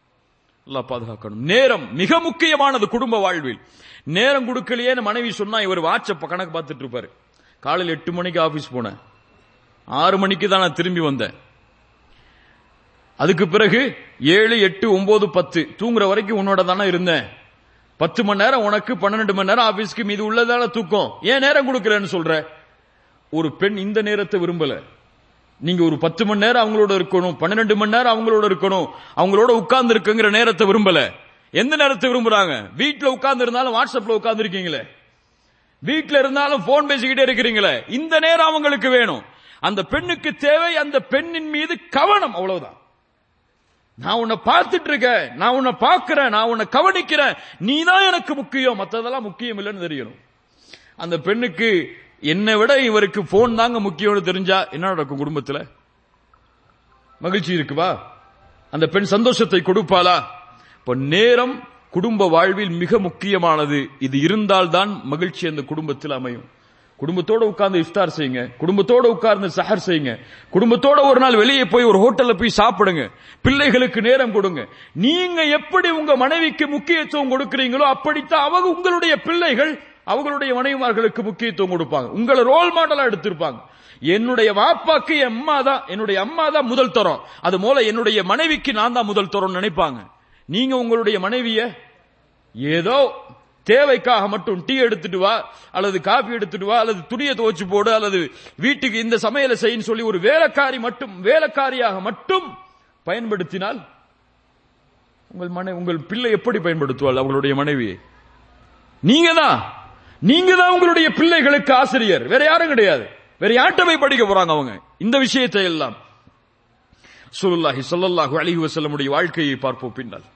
A: எல்லாம் பாதுகாக்கணும். நேரம் மிக முக்கியமானது குடும்ப வாழ்வில். நேரம் கொடுக்கலையேன்னு மனைவி சொன்னா இவர் வாட்ஸ்அப் கணக்கு பார்த்துட்டு இருப்பாரு. காலையில் எட்டு மணிக்கு ஆபீஸ் போனேன். ஆறு மணிக்கு தான் நான் திரும்பி வந்தேன். அதுக்கு பிறகு ஏழு எட்டு ஒன்பது பத்து தூங்குற வரைக்கும் உன்னோட தானே இருந்தேன். பத்து மணி நேரம் உனக்கு பன்னெண்டு மணி நேரம் ஆபீஸ்க்கு மீது உள்ளதால தூக்கம். ஏன் நேரம் கொடுக்கலன்னு சொல்ற? ஒரு பெண் இந்த நேரத்தை விரும்பல. நீங்க ஒரு பத்து மணி நேரம் அவங்களோட இருக்கணும் பன்னிரெண்டு மணி நேரம் அவங்களோட இருக்கணும் அவங்களோட உட்கார்ந்து இருக்குங்கிற நேரத்தை விரும்பல. எந்த நேரத்தை விரும்புறாங்க? வீட்டுல உட்கார்ந்து இருந்தாலும் வாட்ஸ்அப்ல உட்கார்ந்து இருக்கீங்களே வீட்டுல இருந்தாலும் போன் பேசிக்கிட்டே இருக்கிறீங்களே. இந்த நேரம் அவங்களுக்கு வேணும். அந்த பெண்ணுக்கு தேவை அந்த பெண்ணின் மீது கவனம் அவ்வளவுதான். நான் உன்னை பார்த்துட்டு இருக்கேன் நான் உன்னை பார்க்கிறேன் நான் உன்னை கவனிக்கிறேன். நீ தான் எனக்கு முக்கியம். மற்றதெல்லாம் முக்கியம் இல்லைன்னு தெரியணும். அந்த பெண்ணுக்கு என்னை விட இவருக்கு போன் தாங்க முக்கியம்னு தெரிஞ்சா என்ன நடக்கும் குடும்பத்தில்? மகிழ்ச்சி இருக்குவா? அந்த பெண் சந்தோஷத்தை கொடுப்பாளா? இப்ப நேரம் குடும்ப வாழ்வில் மிக முக்கியமானது. இது இருந்தால்தான் மகிழ்ச்சி அந்த குடும்பத்தில் அமையும். குடும்பத்தோட உட்கார்ந்து இஃப்தார் செய்யுங்க. குடும்பத்தோட உட்கார்ந்து சஹர் செய்யுங்க. குடும்பத்தோட ஒரு நாள் வெளியே போய் ஒரு ஹோட்டல்ல போய் சாப்பிடுங்க. பிள்ளைகளுக்கு நேரம் கொடுங்க. நீங்க எப்படி உங்க மனைவிக்கு முக்கியத்துவம் கொடுக்கிறீங்களோ அப்படித்தான் அவங்க உங்களுடைய பிள்ளைகள் அவங்களுடைய மனைவிமார்களுக்கு முக்கியத்துவம் கொடுப்பாங்க. உங்களை ரோல் மாடலா எடுத்திருப்பாங்க. என்னுடைய வாப்பாக்கு அம்மா தான் என்னுடைய அம்மா தான் முதல் தரம். அது போல என்னுடைய மனைவிக்கு நான் தான் முதல் தரம் நினைப்பாங்க. நீங்க உங்களுடைய மனைவிய ஏதோ தேவைக்காக மட்டும் டீ எடுத்துட்டு வா அல்லது காஃபி எடுத்துட்டு வா அல்லது துணியை துவச்சு போடு அல்லது வீட்டுக்கு இந்த சமையலை செய்யன்னு சொல்லி ஒரு வேலைக்காரி மட்டும் வேலைக்காரியாக மட்டும் பயன்படுத்தினால் உங்கள் மனை உங்கள் பிள்ளை எப்படி பயன்படுத்துவாள்? அவங்களுடைய மனைவியை நீங்க தான் நீங்க தான் உங்களுடைய பிள்ளைகளுக்கு ஆசிரியர்? வேற யாரும் கிடையாது. வேற யார்கிட்ட போய் படிக்க போறாங்க அவங்க? இந்த விஷயத்தை எல்லாம் சுல்லாஹி சொல்லல்லாஹு அலிஹி வசல்லமுடைய வாழ்க்கையை பார்ப்போம் பின்னால்.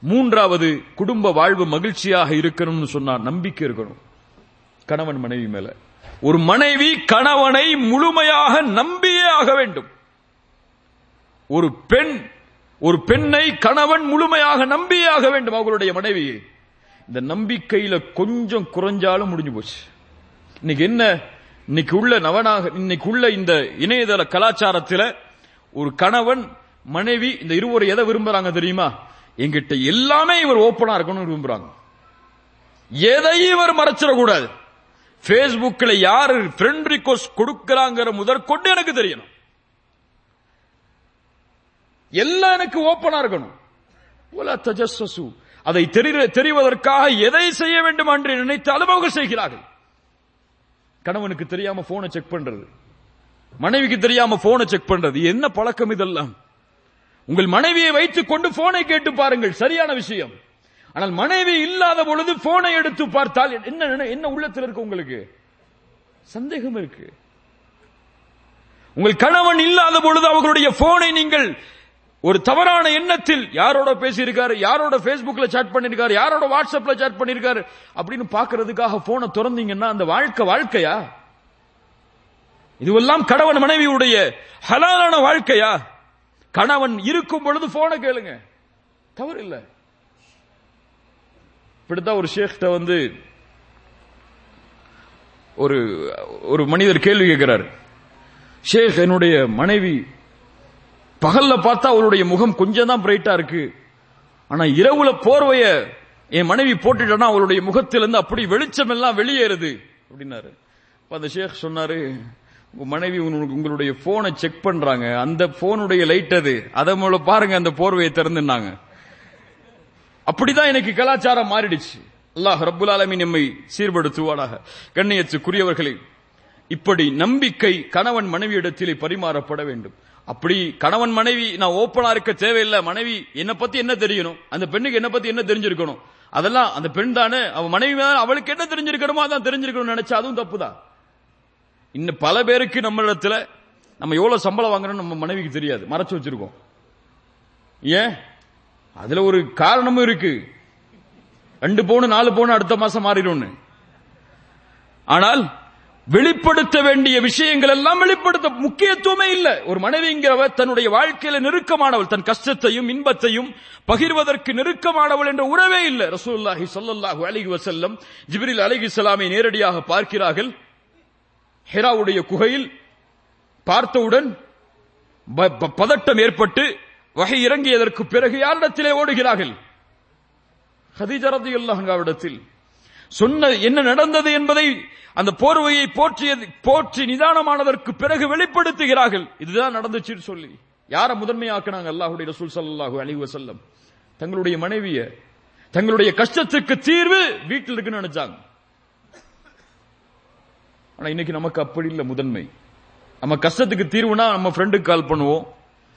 A: மூன்றாவது குடும்ப வாழ்வு மகிழ்ச்சியாக இருக்கணும்னு சொன்னா நம்பிக்கை இருக்கணும். கணவன் மனைவி மேல. ஒரு மனைவி கணவனை முழுமையாக நம்பியே ஆக வேண்டும். ஒரு பெண் ஒரு பெண்ணை கணவன் முழுமையாக நம்பியே ஆக வேண்டும் அவர்களுடைய மனைவியை. இந்த நம்பிக்கையில கொஞ்சம் குறைஞ்சாலும் முடிஞ்சு போச்சு. இன்னைக்கு என்ன? இன்னைக்கு உள்ள நவனாக இன்னைக்கு உள்ள இந்த இணையதள கலாச்சாரத்தில் ஒரு கணவன் மனைவி இந்த இருவரை எதை விரும்புறாங்க தெரியுமா? எங்கிட்ட எல்லாமே இவர் ஓப்பனா இருக்கணும்னு விரும்புறாங்க. எதையும் இவர் மறைச்சிடக்கூடாது பேஸ்புக்ல யாரு ஃப்ரெண்ட் ரிக்வஸ்ட் கொடுக்கிறாங்கிற முதற்கொண்டு எனக்கு தெரியணும். எல்லாம் எனக்கு ஓப்பனா இருக்கணும். உல தஜஸ்ஸு அதை தெரிவதற்காக எதை செய்ய வேண்டும் என்று நினைத்தாலும் அவங்க செய்கிறார்கள். கணவனுக்கு தெரியாம போனை செக் பண்றது. மனைவிக்கு தெரியாம போனை செக் பண்றது. என்ன பழக்கம் இதெல்லாம்? உங்கள் மனைவியை வைத்துக் கொண்டு போனை கேட்டு பாருங்கள். சரியான விஷயம். ஆனால் மனைவி இல்லாத பொழுது போனை எடுத்து பார்த்தால் என்ன என்ன உள்ளத்தில் இருக்கு உங்களுக்கு? சந்தேகம் இருக்கு. உங்கள் கணவன் இல்லாத பொழுது அவர்களுடைய போனை நீங்கள் ஒரு தவறான எண்ணத்தில் யாரோட பேசியிருக்காரு யாரோட பேஸ்புக்ல சாட் பண்ணிருக்காரு யாரோட வாட்ஸ்அப்ல சாட் பண்ணிருக்காரு அப்படின்னு பாக்குறதுக்காக போனை திறந்தீங்கன்னா அந்த வாழ்க்கை வாழ்க்கையா? இதுவெல்லாம் கணவன் மனைவியுடைய ஹலாலான வாழ்க்கையா? கணவன் இருக்கும் பொழுது போனை கேளுங்க. தவறு இல்லை இப்படித்தான் ஒரு ஷேக்ட வந்து ஒரு ஒரு மனிதர் கேள்வி கேட்கிறார். ஷேக் என்னுடைய மனைவி பகல்ல பார்த்தா அவருடைய முகம் கொஞ்சம் தான் பிரைட்டா இருக்கு. ஆனா இரவுல போர்வைய என் மனைவி போட்டுட்டேன்னா அவருடைய முகத்திலிருந்து அப்படி வெளிச்சம் எல்லாம் வெளியேறுது. அப்படின்னாரு. அந்த ஷேக் சொன்னாரு உங்க மனைவி உங்களுடைய போனை செக் பண்றாங்க. அந்த போனுடைய லைட் அது. அதை மூல பாருங்க அந்த போர்வையை திறந்துனாங்க அப்படிதான் எனக்கு கலாச்சாரம் மாறிடுச்சு. அல்லாஹ் ரபுல் ஆலமி நம்மை சீர்படுத்துவானாக. கண்ணியத்துக்குரியவர்களே இப்படி நம்பிக்கை கணவன் மனைவியிடத்திலே பரிமாறப்பட வேண்டும். அப்படி கணவன் மனைவி நான் ஓப்பனா இருக்க தேவையில்லை. மனைவி என்ன பத்தி என்ன தெரியணும்? அந்த பெண்ணுக்கு என்ன பத்தி என்ன தெரிஞ்சிருக்கணும்? அதெல்லாம் அந்த பெண் தானே. அவன் மனைவி அவளுக்கு என்ன தெரிஞ்சிருக்கணுமோ அதான் தெரிஞ்சிருக்கணும் நினைச்சா அதுவும் தப்புதான். இன்னும் பல பேருக்கு நம்ம இடத்துல நம்ம எவ்வளவு சம்பளம் வாங்குறோம் நம்ம மனைவிக்கு தெரியாது. மறைச்சு வச்சிருக்கோம். ஏன்? அதுல ஒரு காரணமும் இருக்கு. ரெண்டு பவுன் நாலு பவுன் அடுத்த மாசம் மாறிடும் ஆனால் வெளிப்படுத்த வேண்டிய விஷயங்கள் எல்லாம் வெளிப்படுத்த முக்கியத்துவமே இல்லை. ஒரு மனைவிங்கிறவர் தன்னுடைய வாழ்க்கையில நெருக்கமானவள். தன் கஷ்டத்தையும் இன்பத்தையும் பகிர்வதற்கு நெருக்கமானவள் என்ற உறவே இல்லை. ரசூலுல்லாஹி ஸல்லல்லாஹு அலைஹி ஜிபிரில் ஜிப்ரீல் அலைஹிஸ்ஸலாமை நேரடியாக பார்க்கிறார்கள். ஹெராவுடைய குகையில் பார்த்தவுடன் ப- ப- பதட்டம் ஏற்பட்டு வகை இறங்கியதற்கு பிறகு யாரிடத்திலே ஓடுகிறார்கள்? ஹதீஜா ரலியல்லாஹு சொன்ன என்ன நடந்தது என்பதை அந்த போர்வையை போற்றியது போற்றி நிதானமானதற்கு பிறகு வெளிப்படுத்துகிறார்கள். இதுதான் நடந்துச்சுன்னு சொல்லி. யார முதன்மையாக்குனாங்க? அல்லாஹுடைய ரசூல் சல்லாஹு அலிஹு வசல்லம் தங்களுடைய மனைவிய. தங்களுடைய கஷ்டத்துக்கு தீர்வு வீட்டில் இருக்குன்னு நினைச்சாங்க. ஆனா இன்னைக்கு நமக்கு அப்படி இல்லை முதன்மை. நம்ம கஷ்டத்துக்கு தீர்வுனா நம்ம ஃப்ரெண்டுக்கு கால் பண்ணுவோம்.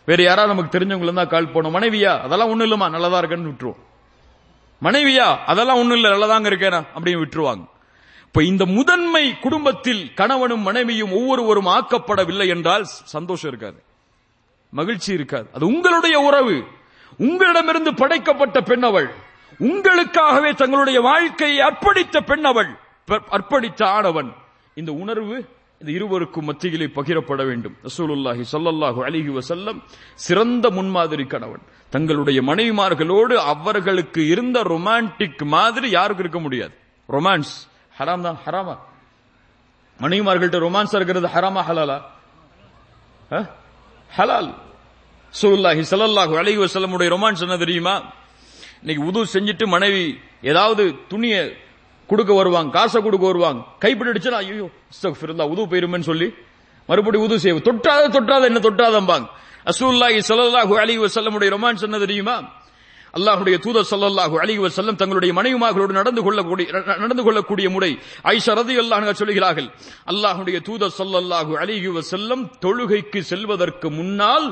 A: வேற யாராவது நமக்கு தெரிஞ்சவங்க தான் கால் பண்ணுவோம். மனைவியா அதெல்லாம் ஒண்ணும் இல்லமா நல்லதா இருக்கேன்னு விட்டுருவோம். மனைவியா அதெல்லாம் ஒண்ணும் இல்ல நல்லதாங்க இருக்கேனா அப்படின்னு விட்டுருவாங்க. இப்ப இந்த முதன்மை குடும்பத்தில் கணவனும் மனைவியும் ஒவ்வொருவரும் ஆக்கப்படவில்லை என்றால் சந்தோஷம் இருக்காது. மகிழ்ச்சி இருக்காது. அது உங்களுடைய உறவு. உங்களிடமிருந்து படைக்கப்பட்ட பெண் அவள் உங்களுக்காகவே தங்களுடைய வாழ்க்கையை அர்ப்பணித்த பெண் அவள் அர்ப்பணித்த ஆணவன். இந்த உணர்வு இந்த இருவருக்கும் மத்தியிலே பகிரப்பட வேண்டும். ரசூலுல்லாஹி ஸல்லல்லாஹு அலிஹி வசல்லம் சிறந்த முன்மாதிரி கணவன். தங்களுடைய மனைவிமார்களோடு அவர்களுக்கு இருந்த ரொமான்டிக் மாதிரி யாருக்கும் இருக்க முடியாது. ரொமான்ஸ். ஹராம் தான் ஹராமா? மனைவிமார்கள்ட்ட ரொமான்ஸ் இருக்கிறது ஹராமா ஹலாலா? ஹலால். ரசூலுல்லாஹி சல்லல்லாஹு அலைஹி வஸல்லமுடைய ரொமான்ஸ் என்ன தெரியுமா? இன்னைக்கு உது செஞ்சுட்டு மனைவி ஏதாவது துணியை கொடுக்க வருவாங்க காசை கொடுக்க வருவாங்க. கைப்பிடிச்சுன்னா ஐயோ அஸ்தக்ஃபிருல்லாஹ் உது போயிருமேன்னு சொல்லி மறுபடியும் உது செய்வோம் தொட்டாத தொட்டாத என்ன தொட்டாதம்பாங்க. அசூல்லாஹி சல்லாஹூ அலி வசல்லமுடைய ரொமான்ஸ் என்ன தெரியுமா? அல்லாஹுடைய தூதர் சல்லாஹூ அலி வசல்லம் தங்களுடைய மனைவிமார்களோடு நடந்து கொள்ளக்கூடிய நடந்து கொள்ளக்கூடிய முறை ஐஷா ரதி அல்லாஹ் சொல்கிறார்கள் அல்லாஹுடைய தூதர் சல்லாஹூ அலி வசல்லம் தொழுகைக்கு செல்வதற்கு முன்னால்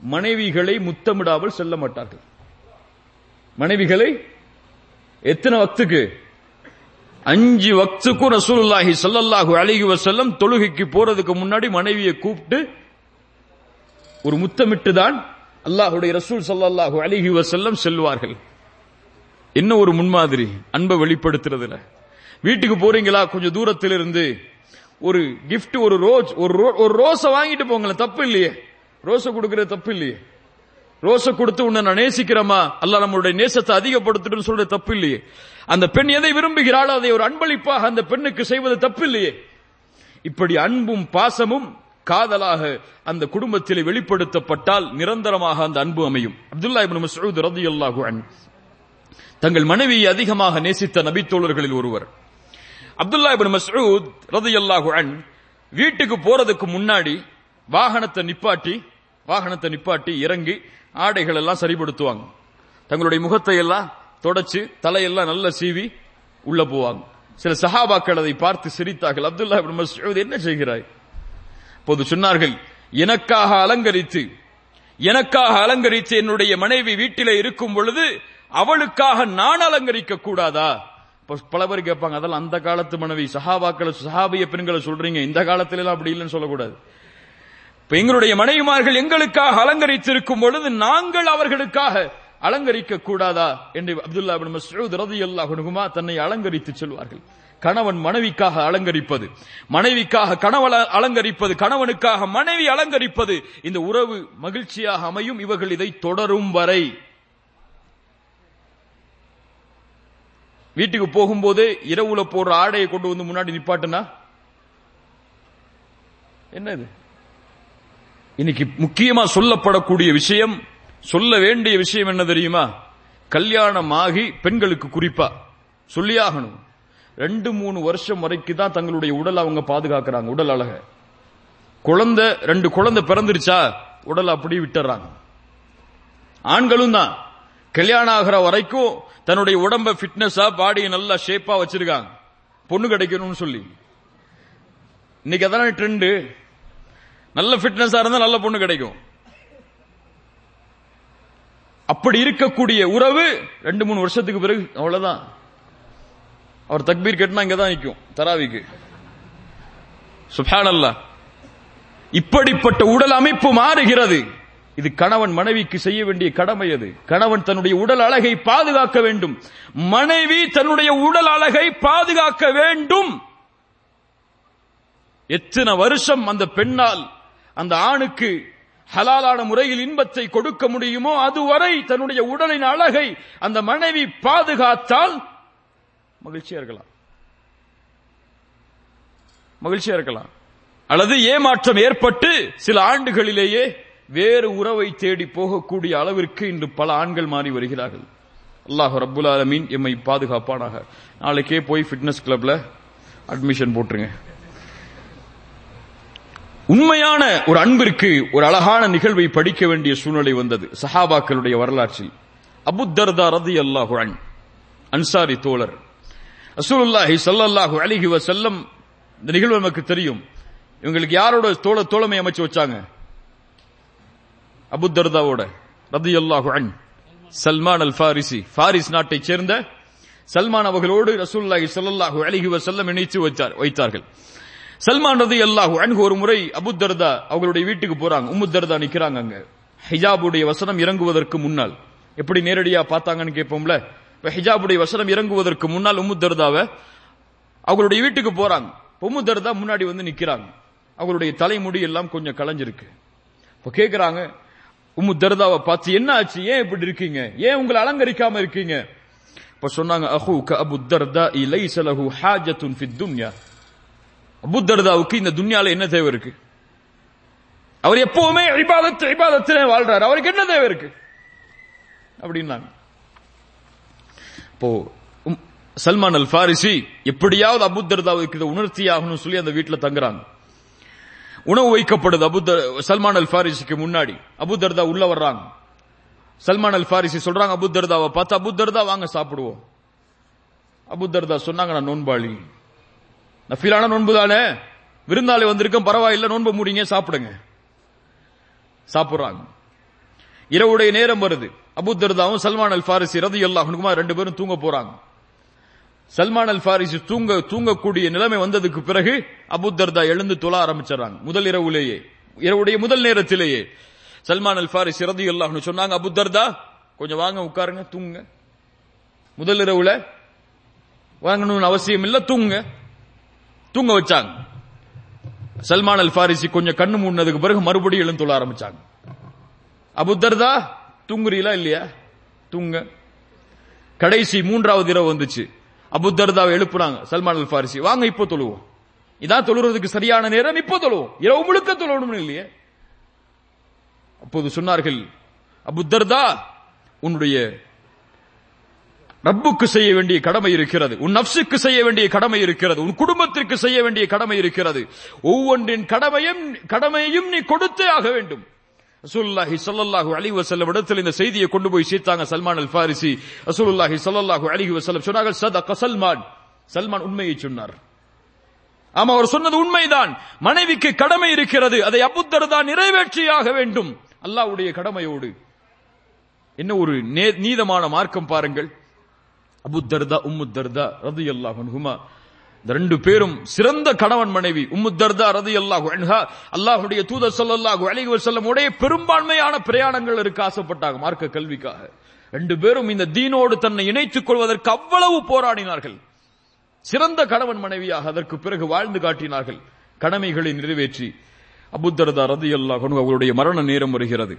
A: மனைவிகளை முத்தமிடாமல் செல்ல மாட்டார்கள். மனைவிகளை எத்தனை வத்துக்கு? அஞ்சு வக்துக்கும் ரசூலுல்லாஹி ஸல்லல்லாஹு அலைஹி வசல்லம் தொழுகைக்கு போறதுக்கு முன்னாடி மனைவியை கூப்பிட்டு ஒரு முத்தமிட்டு தான் அல்லாஹ்வுடைய ரசூல் ஸல்லல்லாஹு அலைஹி வசல்லம் செல்வார்கள். என்ன ஒரு முன்மாதிரி அன்பை வெளிப்படுத்துறதுல. வீட்டுக்கு போறீங்களா? கொஞ்சம் தூரத்தில் இருந்து ஒரு கிஃப்ட் ஒரு ரோஸ் ஒரு ரோ- ஒரு ரோஸை வாங்கிட்டு போங்களேன் தப்பு இல்லையே. ரோஸை கொடுக்கறது தப்பு இல்லையே. ரோச கொடுத்து உன்னை நான் நேசிக்கிறேமா அல்ல நம்மளுடைய நேசத்தை அதிகப்படுத்திட்டு சொல்றது தப்பு இல்லையே அந்த பெண் எதை விரும்புகிறாளோ அதை ஒரு அன்பளிப்பாக அந்த பெண்ணுக்கு செய்வது தப்பு இல்லையே இப்படி அன்பும் பாசமும் காதலாக அந்த குடும்பத்தில் வெளிப்படுத்தப்பட்டால் நிரந்தரமாக அந்த அன்பு அமையும். அப்துல்லா இப்னு மஸ்ஊத் ரலியல்லாஹு அன்ஹு தங்கள் மனைவியை அதிகமாக நேசித்த நபித்தோழர்களில் ஒருவர். அப்துல்லா இப்னு மஸ்ஊத் ரலியல்லாஹு அன்ஹு வீட்டுக்கு போறதுக்கு முன்னாடி வாகனத்தை நிப்பாட்டி வாகனத்தை நிப்பாட்டி இறங்கி ஆடைகள் எல்லாம் சரிப்படுத்துவாங்க தங்களுடைய முகத்தை எல்லாம் தொடச்சு தலையெல்லாம் நல்ல சீவி உள்ள போவாங்க. சில சஹாபாக்கள் அதை பார்த்து சிரித்தார்கள். அப்துல்லா இப்னு என்ன செய்கிறாய்? அப்போது சொன்னார்கள் எனக்காக அலங்கரித்து எனக்காக அலங்கரித்து என்னுடைய மனைவி வீட்டிலே இருக்கும் பொழுது அவளுக்காக நான் அலங்கரிக்க கூடாதா? பல பேர் கேட்பாங்க அதெல்லாம் அந்த காலத்து மனைவி. சஹாபாக்களை சஹாபிய பெண்களை சொல்றீங்க. இந்த காலத்துல எல்லாம் அப்படி இல்லைன்னு சொல்லக்கூடாது. இப்ப எங்களுடைய மனைவிமார்கள் எங்களுக்காக அலங்கரித்திருக்கும் பொழுது நாங்கள் அவர்களுக்காக அலங்கரிக்க கூடாதா என்று அப்துல்லா பின் மஸ்ஊத் ரலியல்லாஹு தன்னை அலங்கரித்து சொல்வார்கள். கணவன் மனைவிக்காக அலங்கரிப்பது மனைவிக்காக கணவன் அலங்கரிப்பது கணவனுக்காக மனைவி அலங்கரிப்பது இந்த உறவு மகிழ்ச்சியாக அமையும் இவர்கள் இதை தொடரும் வரை. வீட்டுக்கு போகும்போது இரவுல போடுற ஆடையை கொண்டு வந்து முன்னாடி நிப்பாட்டுனா? என்னது? இன்னைக்கு முக்கியமா சொல்லப்படக்கூடிய விஷயம் சொல்ல வேண்டிய விஷயம் என்ன தெரியுமா? கல்யாணம் ஆகி பெண்களுக்கு குறிப்பா சொல்லியாகணும். ரெண்டு மூணு வருஷம் வரைக்கும் தான் தங்களுடைய உடல் அவங்க பாதுகாக்கிறாங்க உடல் அழக. குழந்தை ரெண்டு குழந்தை பிறந்துருச்சா உடல் அப்படியே விட்டுறாங்க. ஆண்களும் தான். கல்யாணம் ஆகிற வரைக்கும் தன்னுடைய உடம்ப ஃபிட்னஸா பாடியை நல்லா ஷேப்பா வச்சிருக்காங்க. பொண்ணு கிடைக்கணும்னு சொல்லி. இன்னைக்கு அதான ட்ரெண்டு நல்ல ஃபிட்னஸா இருந்தா நல்ல பொண்ணு கிடைக்கும். அப்படி இருக்கக்கூடிய உறவு ரெண்டு மூணு வருஷத்துக்கு பிறகு அவ்வளவுதான். அவர் தக்பீர் கட்டினா இங்கதான் நிற்கும் தராவிக்கு. சுப்ஹானல்லாஹ் இப்படிப்பட்ட உடல் அமைப்பு மாறுகிறது. இது கணவன் மனைவிக்கு செய்ய வேண்டிய கடமை அது. கணவன் தன்னுடைய உடல் அழகை பாதுகாக்க வேண்டும். மனைவி தன்னுடைய உடல் அழகை பாதுகாக்க வேண்டும். எத்தனை வருஷம் அந்த பெண்ணால் அந்த ஆணுக்கு ஹலாலான முறையில் இன்பத்தை கொடுக்க முடியுமோ அதுவரை தன்னுடைய உடலின் அழகை அந்த மனைவி பாதுகாத்தால் மகிழ்ச்சியா இருக்கலாம். மகிழ்ச்சியா இருக்கலாம். அல்லது ஏமாற்றம் ஏற்பட்டு சில ஆண்டுகளிலேயே வேறு உறவை தேடி போகக்கூடிய அளவிற்கு இன்று பல ஆண்கள் மாறி வருகிறார்கள். அல்லாஹ் ரபுல் ஆலமீன் எம்மை பாதுகாப்பானாக. நாளைக்கே போய் ஃபிட்னஸ் கிளப்ல அட்மிஷன் போட்டுருங்க. உண்மையான ஒரு அன்பிற்கு ஒரு அழகான நிகழ்வை படிக்க வேண்டிய சூழ்நிலை வந்தது. சஹாபாக்களுடைய வரலாற்றில். அபுத்தர்தா ரதி அல்லாஹு அன் அன்சாரி தோழர். அசூலுல்லாஹி ஸல்லல்லாஹு அலிஹி செல்லம் இந்த நிகழ்வு நமக்கு தெரியும். இவங்களுக்கு யாரோட தோழ தோழமை அமைச்சு வச்சாங்க? அபுத்தர்தாவோட ரதி அல்லாஹு அன் சல்மான் அல் ஃபாரிசி. ஃபாரிஸ் நாட்டைச் சேர்ந்த சல்மான் அவர்களோடு ரசூல்லாஹி ஸல்லல்லாஹு அலிஹி செல்லம் இணைத்து வைத்தார் வைத்தார்கள். சல்மான் ரதி அல்லாஹு அன்கு ஒரு முறை அபுத்தர்தா அவங்களுடைய வீட்டுக்கு போறாங்க. உம்முத்தர்தா நிக்கிறாங்க அங்க. ஹிஜாபுடைய வசனம் இறங்குவதற்கு முன்னால். எப்படி நேரடியா பார்த்தாங்கன்னு கேட்போம்ல? இப்ப ஹிஜாபுடைய வசனம் இறங்குவதற்கு முன்னால் உம்முத்தர்தாவை அவங்களுடைய வீட்டுக்கு போறாங்க. உம்முத்தர்தா முன்னாடி வந்து நிக்கிறாங்க. அவங்களுடைய தலைமுடி எல்லாம் கொஞ்சம் களைஞ்சிருக்கு. இப்போ கேட்குறாங்க உம்மு தர்தாவை பார்த்து என்ன ஆச்சு? ஏன் இப்படி இருக்கீங்க? ஏன் உங்களை அலங்கரிக்காம இருக்கீங்க? இப்ப சொன்னாங்க அஹூக அபு தர்தா இலை சலஹு ஹாஜத்துன் ஃபித் துன்யா. அபுத்தர்தாவுக்கு இந்த துன்யால என்ன தேவை இருக்கு? அவர் எப்பவுமே இபாதத் இபாதத்திலே அவருக்கு என்ன தேவை இருக்கு? அப்படின்னாங்க. இப்போ உம், சல்மான் அல் ஃபாரிசி எப்படியாவது அபுத்தர்தாவுக்கு இதை உணர்த்தி ஆகணும்னு சொல்லி அந்த வீட்டில் தங்குறாங்க. உணவு வைக்கப்படுது அபுத்த சல்மான் அல் ஃபாரிசிக்கு முன்னாடி. அபுத்தர்தா தர்தா உள்ள வர்றாங்க. சல்மான் அல் ஃபாரிசி சொல்றாங்க அபு தர்தாவை பார்த்து அபுத்தர்தா தர்தா வாங்க சாப்பிடுவோம். அபு தர்தா சொன்னாங்க நான் நோன்பாளி. நஃபிலான நோன்பு தானே? விருந்தாளி வந்திருக்கும் பரவாயில்லை நோன்பு மூடிங்க சாப்பிடுங்க. சாப்பிடுறாங்க. இரவுடைய நேரம் வருது. அபுத்தர்தாவும் சல்மான் அல் ஃபாரிசி ரதி அல்லாஹனுக்குமா ரெண்டு பேரும் தூங்க போறாங்க. சல்மான் அல் ஃபாரிசி தூங்க தூங்கக்கூடிய நிலைமை வந்ததுக்கு பிறகு அபுத்தர்தா எழுந்து தொழ ஆரம்பிச்சாங்க முதல் இரவுலேயே இரவுடைய முதல் நேரத்திலேயே. சல்மான் அல் ஃபாரிசி ரதி அல்லாஹ்னு சொன்னாங்க அபுத்தர்தா கொஞ்சம் வாங்க உட்காருங்க தூங்குங்க. முதல் இரவுல வாங்கணும்னு அவசியம் இல்லை தூங்குங்க. தூங்க வச்சாங்க. சல்மான் அல் ஃபாரிசி கொஞ்சம் கண்ணு மூடினதுக்கு பிறகு மறுபடியும் எழுந்துள்ள தொழ ஆரம்பிச்சாங்க அபுத்தர்தா தூங்குறீங்களா இல்லையா? தூங்க. கடைசி மூன்றாவது இரவு வந்துச்சு. அபுத்தர்தாவை எழுப்புனாங்க சல்மான் அல் ஃபாரிசி வாங்க இப்போ தொழுவோம். இதான் தொழுறதுக்கு சரியான நேரம் இப்போ தொழுவோம். இரவு முழுக்க தொழணும் இல்லையே? அப்போது சொன்னார்கள் அபுத்தர்தா உன்னுடைய ரப்புக்கு செய்ய வேண்டிய கடமை இருக்கிறது. உன் நப்சுக்கு செய்ய வேண்டிய கடமை இருக்கிறது. உன் குடும்பத்திற்கு செய்ய வேண்டிய கடமை இருக்கிறது. ஒவ்வொன்றின் கடமையும் கடமையும் நீ கொடுத்தே ஆக வேண்டும். ரசூலுல்லாஹி சல்லல்லாஹு அலி வசல்லம் இடத்தில் இந்த செய்தியை கொண்டு போய் சீத்தாங்க சல்மான் அல் ஃபாரிசி ரசூலுல்லாஹி ஸல்லல்லாஹு அலி வசல்லம் சொன்னார்கள் சதக சல்மான். சல்மான் உண்மையை சொன்னார். ஆமா அவர் சொன்னது உண்மைதான். மனைவிக்கு கடமை இருக்கிறது. அதை அபுத்தர்தா நிறைவேற்றியாக வேண்டும். அல்லாஹ்வுடைய கடமையோடு. என்ன ஒரு நே- நீதமான மார்க்கம் பாருங்கள். அபு தர்தா உம்மு தர்தா ரதி அல்லாஹ் ரெண்டு பேரும் சிறந்த கணவன் மனைவி. உம்மு தர்தா ரதி அல்லாஹ் அன்ஹா அல்லாஹுடைய தூதர் சொல்லல்லாஹு அலைஹி வஸல்லம் உடைய பெரும்பான்மையான பிரயாணங்கள் இருக்க ஆசைப்பட்டாங்க மார்க்க கல்விக்காக. ரெண்டு பேரும் இந்த தீனோடு தன்னை இணைத்துக் கொள்வதற்கு அவ்வளவு போராடினார்கள். சிறந்த கணவன் மனைவியாக அதற்கு பிறகு வாழ்ந்து காட்டினார்கள். கடமைகளை நிறைவேற்றி அபுத்தர்தா ரதி அல்லாஹ் அவர்களுடைய மரண நேரம் வருகிறது.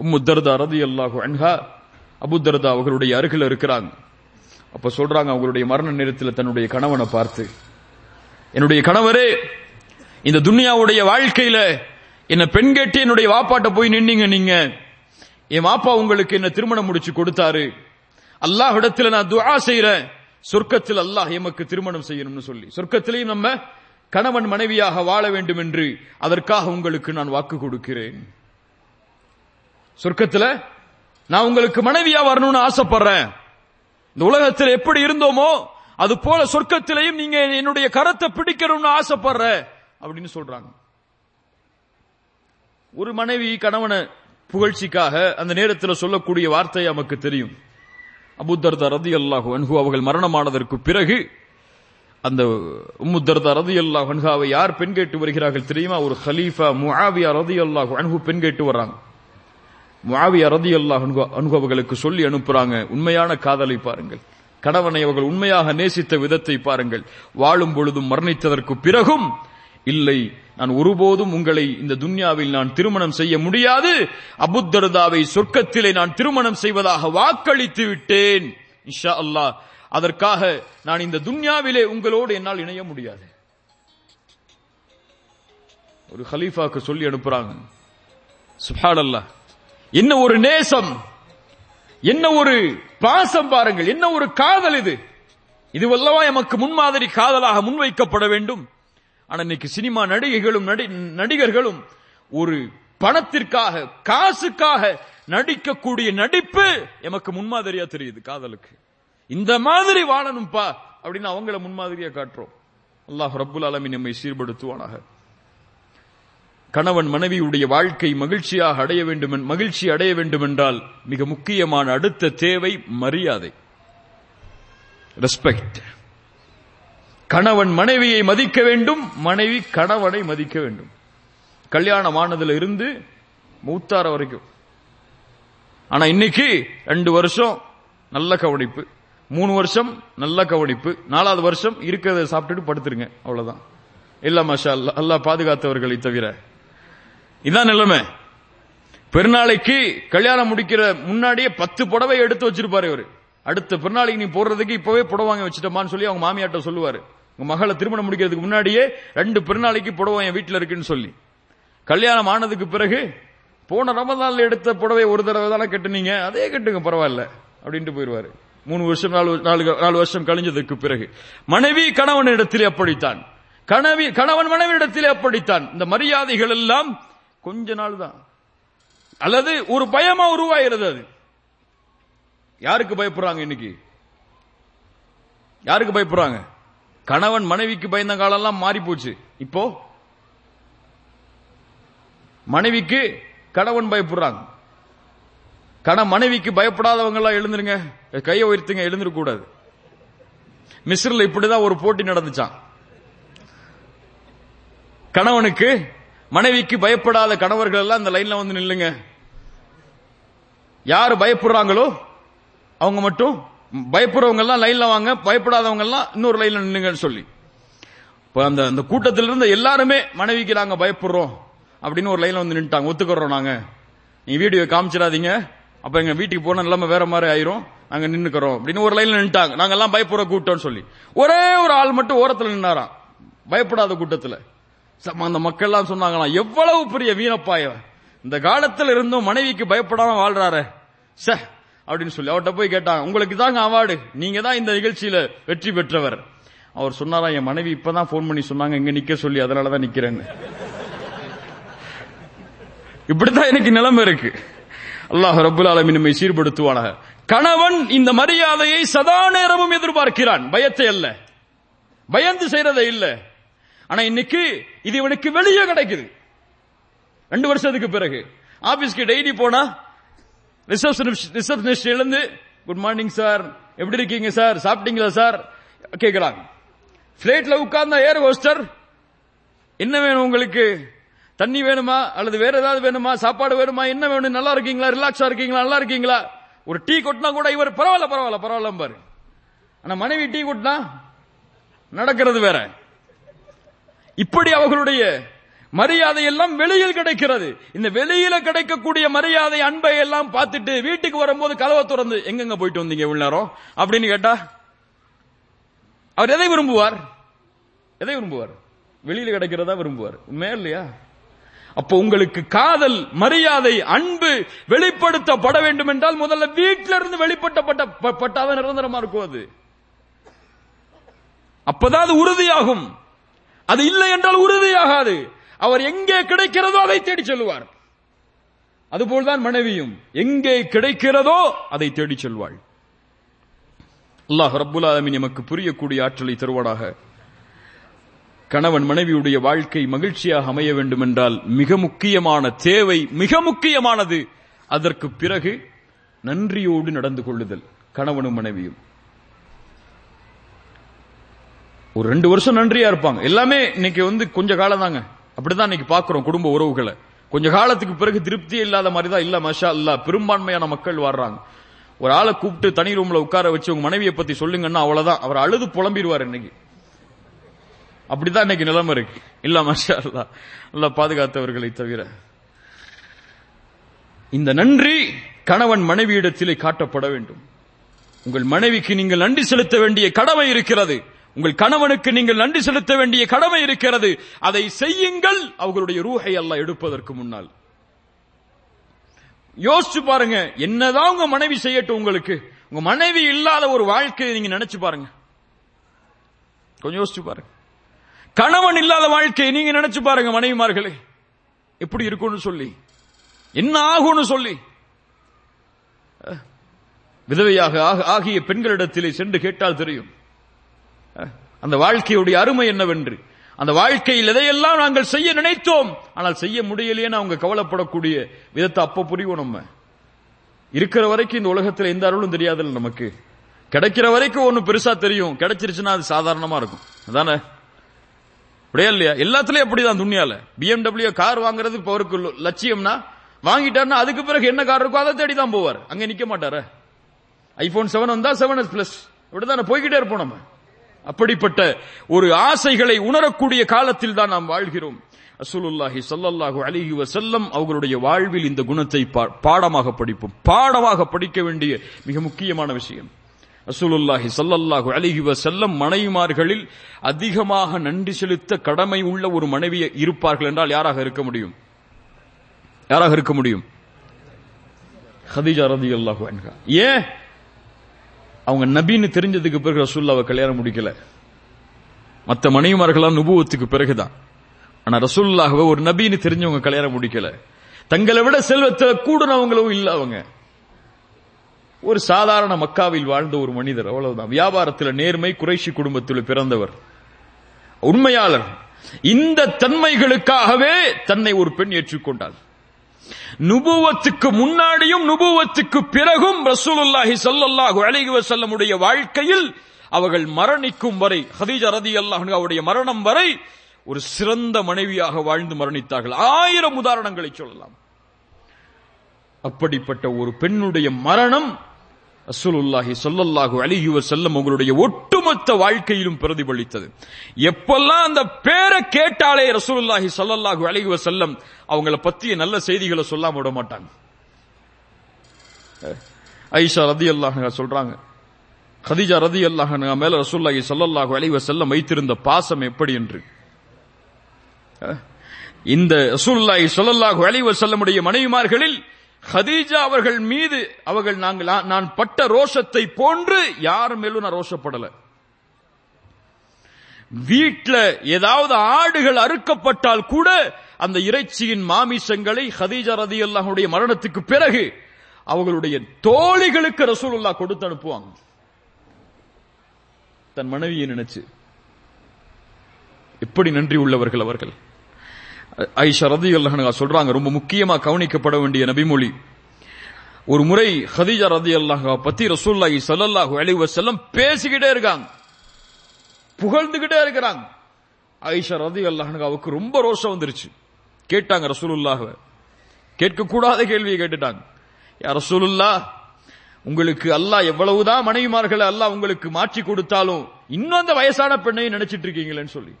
A: உம்முத்தர்தா ரதி அல்லாஹு அன்ஹா அபுத்தர்தா அவர்களுடைய அருகில் இருக்கிறாங்க அப்ப சொல்றாங்க அவங்களுடைய மரண நேரத்தில் தன்னுடைய கணவனை பார்த்து என்னுடைய கணவரே இந்த துன்யாவுடைய வாழ்க்கையில என்ன பெண் கேட்டு என்னுடைய வாப்பாட்ட போய் நின்னீங்க நீங்க. என் வாப்பா உங்களுக்கு என்ன திருமணம் முடிச்சு கொடுத்தாரு. அல்லாஹ் இடத்துல நான் துவா செய்யறேன் சொர்க்கத்தில் அல்லாஹ் எமக்கு திருமணம் செய்யணும்னு சொல்லி. சொர்க்கத்திலையும் நம்ம கணவன் மனைவியாக வாழ வேண்டும் என்று அதற்காக உங்களுக்கு நான் வாக்கு கொடுக்கிறேன். சொர்க்கத்துல நான் உங்களுக்கு மனைவியா வரணும்னு ஆசைப்படுறேன். இந்த உலகத்தில் எப்படி இருந்தோமோ அது போல சொர்க்கத்திலையும் நீங்க என்னுடைய கரத்தை பிடிக்கணும்னு ஆசைப்படுற அப்படின்னு சொல்றாங்க. ஒரு மனைவி கணவனை புகழ்ச்சிக்காக அந்த நேரத்தில் சொல்லக்கூடிய வார்த்தை நமக்கு தெரியும். அபுத்தர்தா ரதி அல்லாஹு அன்ஹு அவர்கள் மரணமானதற்கு பிறகு அந்த உம்முத்தர்தா ரதி அல்லாஹ் அன்ஹாவை யார் பெண் கேட்டு வருகிறார்கள் தெரியுமா? ஒரு ஹலீஃபா முஹாவியா ரதி அல்லாஹு அன்ஹு பெண் கேட்டு வர்றாங்க. முஆவியா ரதியல்லாஹு அல்லாஹ் அன்ஹு சொல்லி அனுப்புறாங்க. உண்மையான காதலை பாருங்கள். கணவனை அவர்கள் உண்மையாக நேசித்த விதத்தை பாருங்கள். வாழும் பொழுதும் மரணித்ததற்கு பிறகும் இல்லை நான் ஒருபோதும் உங்களை இந்த துன்யாவில் நான் திருமணம் செய்ய முடியாது. அபுத்தர்தாவை சொர்க்கத்திலே நான் திருமணம் செய்வதாக வாக்களித்து விட்டேன். இன்ஷா அல்லாஹ் அதற்காக நான் இந்த துன்யாவிலே உங்களோடு என்னால் இணைய முடியாது. ஒரு ஹலீஃபாக்கு சொல்லி அனுப்புறாங்க. சுப்ஹானல்லாஹ். என்ன ஒரு நேசம்? என்ன ஒரு பாசம் பாருங்கள். என்ன ஒரு காதல் இது? இது வல்லவா எமக்கு முன்மாதிரி காதலாக முன்வைக்கப்பட வேண்டும். ஆனா இன்னைக்கு சினிமா நடிகைகளும் நடி- நடிகர்களும் ஒரு பணத்திற்காக காசுக்காக நடிக்கக்கூடிய நடிப்பு எமக்கு முன்மாதிரியா தெரியுது காதலுக்கு. இந்த மாதிரி வாழணும்பா அப்படின்னு அவங்கள முன்மாதிரியா காட்டுறோம். அல்லாஹ் ரபுல் ஆலமீன் நம்மை சீர்படுத்துவானாக. கணவன் மனைவியுடைய வாழ்க்கை மகிழ்ச்சியாக அடைய வேண்டும் மகிழ்ச்சி அடைய வேண்டுமென்றால் மிக முக்கியமான அடுத்த தேவை மரியாதை. ரெஸ்பெக்ட் கணவன் மனைவியை மதிக்க வேண்டும் மனைவி கணவனை மதிக்க வேண்டும். கல்யாணம் ஆனதுல இருந்து மூத்தார வரைக்கும். ஆனா இன்னைக்கு ரெண்டு வருஷம் நல்ல கவனிப்பு மூணு வருஷம் நல்ல கவனிப்பு நாலாவது வருஷம் இருக்கிறத சாப்பிட்டுட்டு படுத்துருங்க அவ்வளவுதான். இல்ல மஷா அல்லா பாதுகாத்தவர்களை தவிர இதுதான் நிலைமை. பெருநாளைக்கு கல்யாணம் முடிக்கிற முன்னாடியே பத்து புடவை எடுத்து வச்சிருப்பாரு இவரு. அடுத்த பெருநாளைக்கு நீ போடுறதுக்கு இப்பவே புடவை வாங்கி சொல்லி அவங்க மாமியாட்ட சொல்லுவாரு. உங்க மகளை திருமணம் முடிக்கிறதுக்கு முன்னாடியே ரெண்டு பெருநாளைக்கு புடவை என் வீட்டில் இருக்குன்னு சொல்லி. கல்யாணம் ஆனதுக்கு பிறகு போன ரமதான்ல எடுத்த புடவை ஒரு தடவை தானே கட்டுனீங்க? அதே கட்டுங்க பரவாயில்ல அப்படின்ட்டு போயிருவாரு. மூணு வருஷம் நாலு நாலு நாலு வருஷம் கழிஞ்சதுக்கு பிறகு. மனைவி கணவன் இடத்திலே அப்படித்தான். கணவி கணவன் மனைவி இடத்திலே அப்படித்தான். இந்த மரியாதைகள் எல்லாம் கொஞ்ச நாள் தான். அல்லது ஒரு பயமா உருவாகிறது அது. யாருக்கு பயப்படுறாங்க இன்னைக்கு? யாருக்கு பயப்படுறாங்க? கணவன் மனைவிக்கு பயந்த காலம்லாம் மாறி போச்சு இப்போ? மனைவிக்கு கணவன் பயப்படுறாங்க. கண மனைவிக்கு பயப்படாதவங்க எல்லாம் எழுந்துருங்க. கையை உயர்த்துங்க எழுந்திருக்க கூடாது. மிஸ்ரில் இப்படிதான் ஒரு போட்டி நடந்துச்சான் கணவனுக்கு மனைவிக்கு பயப்படாத கணவர்கள் எல்லாம் இந்த லைன்ல வந்து நில்லுங்க. யாரு பயப்படுறாங்களோ அவங்க மட்டும் பயப்படுறவங்க எல்லாம் லைன்ல வாங்க பயப்படாதவங்க எல்லாம் இன்னொரு லைன்ல நில்லுங்கன்னு சொல்லி. இப்போ அந்த அந்த கூட்டத்தில் இருந்த எல்லாருமே மனைவிக்கு நாங்க பயப்படுறோம் அப்படின்னு ஒரு லைன்ல வந்து நின்ட்டாங்க ஒத்துக்கிறோம் நாங்க. நீ வீடியோ காமிச்சிடாதீங்க. அப்ப எங்க வீட்டுக்கு போன நிலைமை வேற மாதிரி ஆயிரும். நாங்க நின்னுக்கிறோம் அப்படின்னு ஒரு லைன்ல நின்ட்டாங்க நாங்க எல்லாம் பயப்படுற கூட்டம்னு சொல்லி. ஒரே ஒரு ஆள் மட்டும் ஓரத்துல நின்னாராம். பயப்படாத கூட்டத்துல. அந்த மக்கள் எல்லாம் சொன்னாங்களாம் எவ்வளவு பெரிய வீணப்பாய இந்த காலத்தில் இருந்தும் மனைவிக்கு பயப்படாம வாழ்றாரு. ச அப்படின்னு சொல்லி அவர்கிட்ட போய் கேட்டாங்க. உங்களுக்கு தாங்க அவார்டு. நீங்க தான் இந்த நிகழ்ச்சியில வெற்றி பெற்றவர். அவர் சொன்னாரா என் மனைவி இப்பதான் போன் பண்ணி சொன்னாங்க இங்க நிக்க சொல்லி அதனாலதான் நிக்கிறேன்னு. இப்படித்தான் எனக்கு நிலைமை இருக்கு. அல்லாஹ் ரபுல் ஆலமீன் நம்மை சீர்படுத்துவானாக. கணவன் இந்த மரியாதையை சதா நேரமும் எதிர்பார்க்கிறான். பயத்தை அல்ல. பயந்து செய்யறதை இல்லை. ஆனா இன்னைக்கு இது இவனுக்கு வெளியே கிடைக்குது. ரெண்டு வருஷத்துக்கு பிறகு. ஆபீஸ்க்கு டெய்லி போனா ரிசப்ஷனிஸ்ட் ரிசப்ஷனிஸ்ட் எழுந்து குட் மார்னிங் சார் எப்படி இருக்கீங்க சார் சாப்பிட்டீங்களா சார் கேக்குறாங்க. பிளேட்ல உட்கார்ந்த ஏர் ஹோஸ்டர் என்ன வேணும் உங்களுக்கு? தண்ணி வேணுமா? அல்லது வேற ஏதாவது வேணுமா? சாப்பாடு வேணுமா? என்ன வேணும்? நல்லா இருக்கீங்களா? ரிலாக்ஸா இருக்கீங்களா? நல்லா இருக்கீங்களா? ஒரு டீ கொட்டினா கூட இவர் பரவாயில்ல பரவாயில்ல பரவாயில்ல பாரு ஆனா மனைவி டீ கொட்டினா நடக்கிறது வேற. இப்படி அவர்களுடைய மரியாதை எல்லாம் வெளியில் கிடைக்கிறது. இந்த வெளியில கிடைக்கக்கூடிய மரியாதை அன்பை எல்லாம் பார்த்துட்டு வீட்டுக்கு வரும்போது கதவை திறந்து எங்கெங்க போயிட்டு வந்தீங்க இவ்வளவு நேரம்? அப்படின்னு கேட்டா அவர் எதை விரும்புவார்? எதை விரும்புவார்? வெளியில கிடைக்கிறதா விரும்புவார்? உண்மையா இல்லையா? அப்போ உங்களுக்கு காதல் மரியாதை அன்பு வெளிப்படுத்தப்பட வேண்டும் என்றால் முதல்ல வீட்டில இருந்து வெளிப்பட்டப்பட்ட ப- பட்டாதான் நிரந்தரமா இருக்கும் அது. அப்பதான் அது உறுதியாகும். அது இல்லை என்றால் உறுதியாகாது. அவர் எங்கே கிடைக்கிறதோ அதை தேடி செல்வார். அதுபோல்தான் மனைவியும் எங்கே கிடைக்கிறதோ அதை தேடி செல்வாள். அல்லாஹ் ரப்புல் ஆலமின் எமக்கு புரியக்கூடிய ஆற்றலை தருவானாக. கணவன் மனைவியுடைய வாழ்க்கை மகிழ்ச்சியாக அமைய வேண்டும் என்றால் மிக முக்கியமான தேவை மிக முக்கியமானது அதற்கு பிறகு நன்றியோடு நடந்து கொள்ளுதல். கணவனும் மனைவியும். ஒரு ரெண்டு வருஷம் நன்றியா இருப்பாங்க. எல்லாமே இன்னைக்கு வந்து கொஞ்ச காலம் தாங்க அப்படிதான் இன்னைக்கு பாக்குறோம் குடும்ப உறவுகளை. கொஞ்ச காலத்துக்கு பிறகு திருப்தியே இல்லாத மாதிரி தான் இல்ல மஷா இல்ல பெரும்பான்மையான மக்கள் வர்றாங்க ஒரு ஆளை கூப்பிட்டு தனி ரூம்ல உட்கார வச்சு உங்க மனைவியை பத்தி சொல்லுங்கன்னா அவ்வளவுதான். அவர் அழுது புலம்பிடுவார் இன்னைக்கு. அப்படிதான் இன்னைக்கு நிலைமை இருக்கு. இல்ல மஷா இல்ல பாதுகாத்தவர்களை தவிர. இந்த நன்றி கணவன் மனைவியிடத்திலே காட்டப்பட வேண்டும். உங்கள் மனைவிக்கு நீங்கள் நன்றி செலுத்த வேண்டிய கடமை இருக்கிறது. உங்கள் கணவனுக்கு நீங்கள் நன்றி செலுத்த வேண்டிய கடமை இருக்கிறது. அதை செய்யுங்கள். அவர்களுடைய ரூஹை அல்ல எடுப்பதற்கு முன்னால். யோசிச்சு பாருங்க. என்னதான் உங்க மனைவி செய்யட்டும் உங்களுக்கு. உங்க மனைவி இல்லாத ஒரு வாழ்க்கையை நீங்க நினைச்சு பாருங்க. கொஞ்சம் யோசிச்சு பாருங்க. கணவன் இல்லாத வாழ்க்கையை நீங்க நினைச்சு பாருங்க மனைவிமார்களே. எப்படி இருக்கும்னு சொல்லி. என்ன ஆகும்னு சொல்லி. விதவையாக ஆகிய பெண்களிடத்திலே சென்று கேட்டால் தெரியும். அந்த வாழ்க்கையுடைய அருமை என்னவென்று? அந்த வாழ்க்கையில் எதையெல்லாம் நாங்கள் செய்ய நினைத்தோம்? ஆனால் செய்ய முடியலையேன்னு அவங்க கவலைப்படக்கூடிய விதத்தை அப்ப புரியும் நம்ம. இருக்கிற வரைக்கும் இந்த உலகத்தில் எந்த அருளும் தெரியாதுல்ல நமக்கு. கிடைக்கிற வரைக்கும் ஒண்ணு பெருசா தெரியும். கிடைச்சிருச்சுன்னா அது சாதாரணமா இருக்கும். அதானே? அப்படியே இல்லையா? எல்லாத்துலயும் அப்படிதான் துணியால பிஎம்டபிள்யூ கார் வாங்குறது இப்ப அவருக்கு லட்சியம்னா வாங்கிட்டாருன்னா அதுக்கு பிறகு என்ன கார் இருக்கோ அதை தேடி தான் போவார். அங்க நிக்க மாட்டாரு? ஐபோன் செவன் வந்தா செவன் எஸ் பிளஸ் இப்படிதான் போய்கிட்டே இருப்போம் நம்ம. அப்படிப்பட்ட ஒரு ஆசைகளை உணரக்கூடிய காலத்தில் தான் நாம் வாழ்கிறோம். அசுலுல்லாஹி சல்லல்லாஹு அலிஹி வசல்லம் அவர்களுடைய வாழ்வில் இந்த குணத்தை பாடமாக படிப்போம். பாடமாக படிக்க வேண்டிய மிக முக்கியமான விஷயம். அசுலுல்லாஹி சல்லல்லாஹு அலிஹி வசல்லம் மனைவிமார்களில் அதிகமாக நன்றி செலுத்த கடமை உள்ள ஒரு மனைவி இருப்பார்கள் என்றால் யாராக இருக்க முடியும்? யாராக இருக்க முடியும்? ஹதிஜா ரதி அல்லாஹு ஏன்? அவங்க நபின்னு தெரிஞ்சதுக்கு பிறகு ரசூல்லாவை கல்யாணம் முடிக்கல. மற்ற மனைவிமார்களாம் நுபுவத்துக்கு பிறகுதான். ஆனா ரசூல்லாகவே ஒரு நபின்னு தெரிஞ்சவங்க கல்யாணம் முடிக்கல. தங்களை விட செல்வத்தில் கூடுனவங்களும் இல்ல அவங்க. ஒரு சாதாரண மக்காவில் வாழ்ந்த ஒரு மனிதர் அவ்வளவுதான். வியாபாரத்தில் நேர்மை குறைஷி குடும்பத்தில் பிறந்தவர். உண்மையாளர். இந்த தன்மைகளுக்காகவே தன்னை ஒரு பெண் ஏற்றுக்கொண்டாள் நுபுவத்துக்கு முன்னாடியும் நுபுவத்துக்கு பிறகும் ரசூலுல்லாஹி சல்லாஹு அலிஹி வசல்லமுடைய வாழ்க்கையில் அவர்கள் மரணிக்கும் வரை ஹதீஜா ரதி அல்லாஹுடைய மரணம் வரை ஒரு சிறந்த மனைவியாக வாழ்ந்து மரணித்தார்கள். ஆயிரம் உதாரணங்களை சொல்லலாம். அப்படிப்பட்ட ஒரு பெண்ணுடைய மரணம் ரசூலுல்லாஹி சொல்லல்லாஹு அலிஹி வசல்லம் உங்களுடைய ஒட்டுமொத்த வாழ்க்கையிலும் பிரதிபலித்தது. எப்பெல்லாம் அந்த பேரை கேட்டாலே ரசூலுல்லாஹி சொல்லல்லாஹு அலிஹி வசல்லம் அவங்கள பத்திய நல்ல செய்திகளை சொல்லாம விட மாட்டாங்க. ஐஷா ரதி அல்லாஹ் சொல்றாங்க ஹதிஜா ரதி அல்லாஹ் மேல ரசூல்லாஹி சொல்லல்லாஹு அலிஹி வசல்லம் வைத்திருந்த பாசம் எப்படி என்று? இந்த ரசூல்லாஹி சொல்லல்லாஹு அலிஹி வசல்லமுடைய மனைவிமார்களில் ஹதீஜா அவர்கள் மீது அவர்கள் நாங்கள் நான் பட்ட ரோஷத்தை போன்று யார் மேலும் நான் ரோஷப்படல. வீட்டில் ஏதாவது ஆடுகள் அறுக்கப்பட்டால் கூட அந்த இறைச்சியின் மாமிசங்களை ஹதீஜா ரதி அல்லாஹுடைய மரணத்துக்கு பிறகு அவர்களுடைய தோழிகளுக்கு ரசூலுல்லா கொடுத்து அனுப்புவாங்க. தன் மனைவியை நினைச்சு. எப்படி நன்றி உள்ளவர்கள் அவர்கள்? ஐஷா ரதி அல்லாஹ் சொல்றாங்க ரொம்ப முக்கியமா கவனிக்கப்பட வேண்டிய நபிமொழி. ஒரு முறை ஹதீஜா ரதி அல்லாஹா பத்தி ரசூல்லாஹி சல்லாஹூ அலி வசல்லம் பேசிக்கிட்டே இருக்காங்க. புகழ்ந்துகிட்டே இருக்கிறாங்க. ஐஷா ரதி அல்லாஹ் ரொம்ப ரோஷம் வந்துருச்சு. கேட்டாங்க ரசூலுல்லாஹ கேட்கக்கூடாத கேள்வியை கேட்டுட்டாங்க. யார் ரசூலுல்லா உங்களுக்கு அல்லாஹ் எவ்வளவுதான் மனைவிமார்களை அல்லாஹ் உங்களுக்கு மாற்றி கொடுத்தாலும் இன்னும் அந்த வயசான பெண்ணையும் நினைச்சிட்டு இருக்கீங்களேன்னு சொல்லி.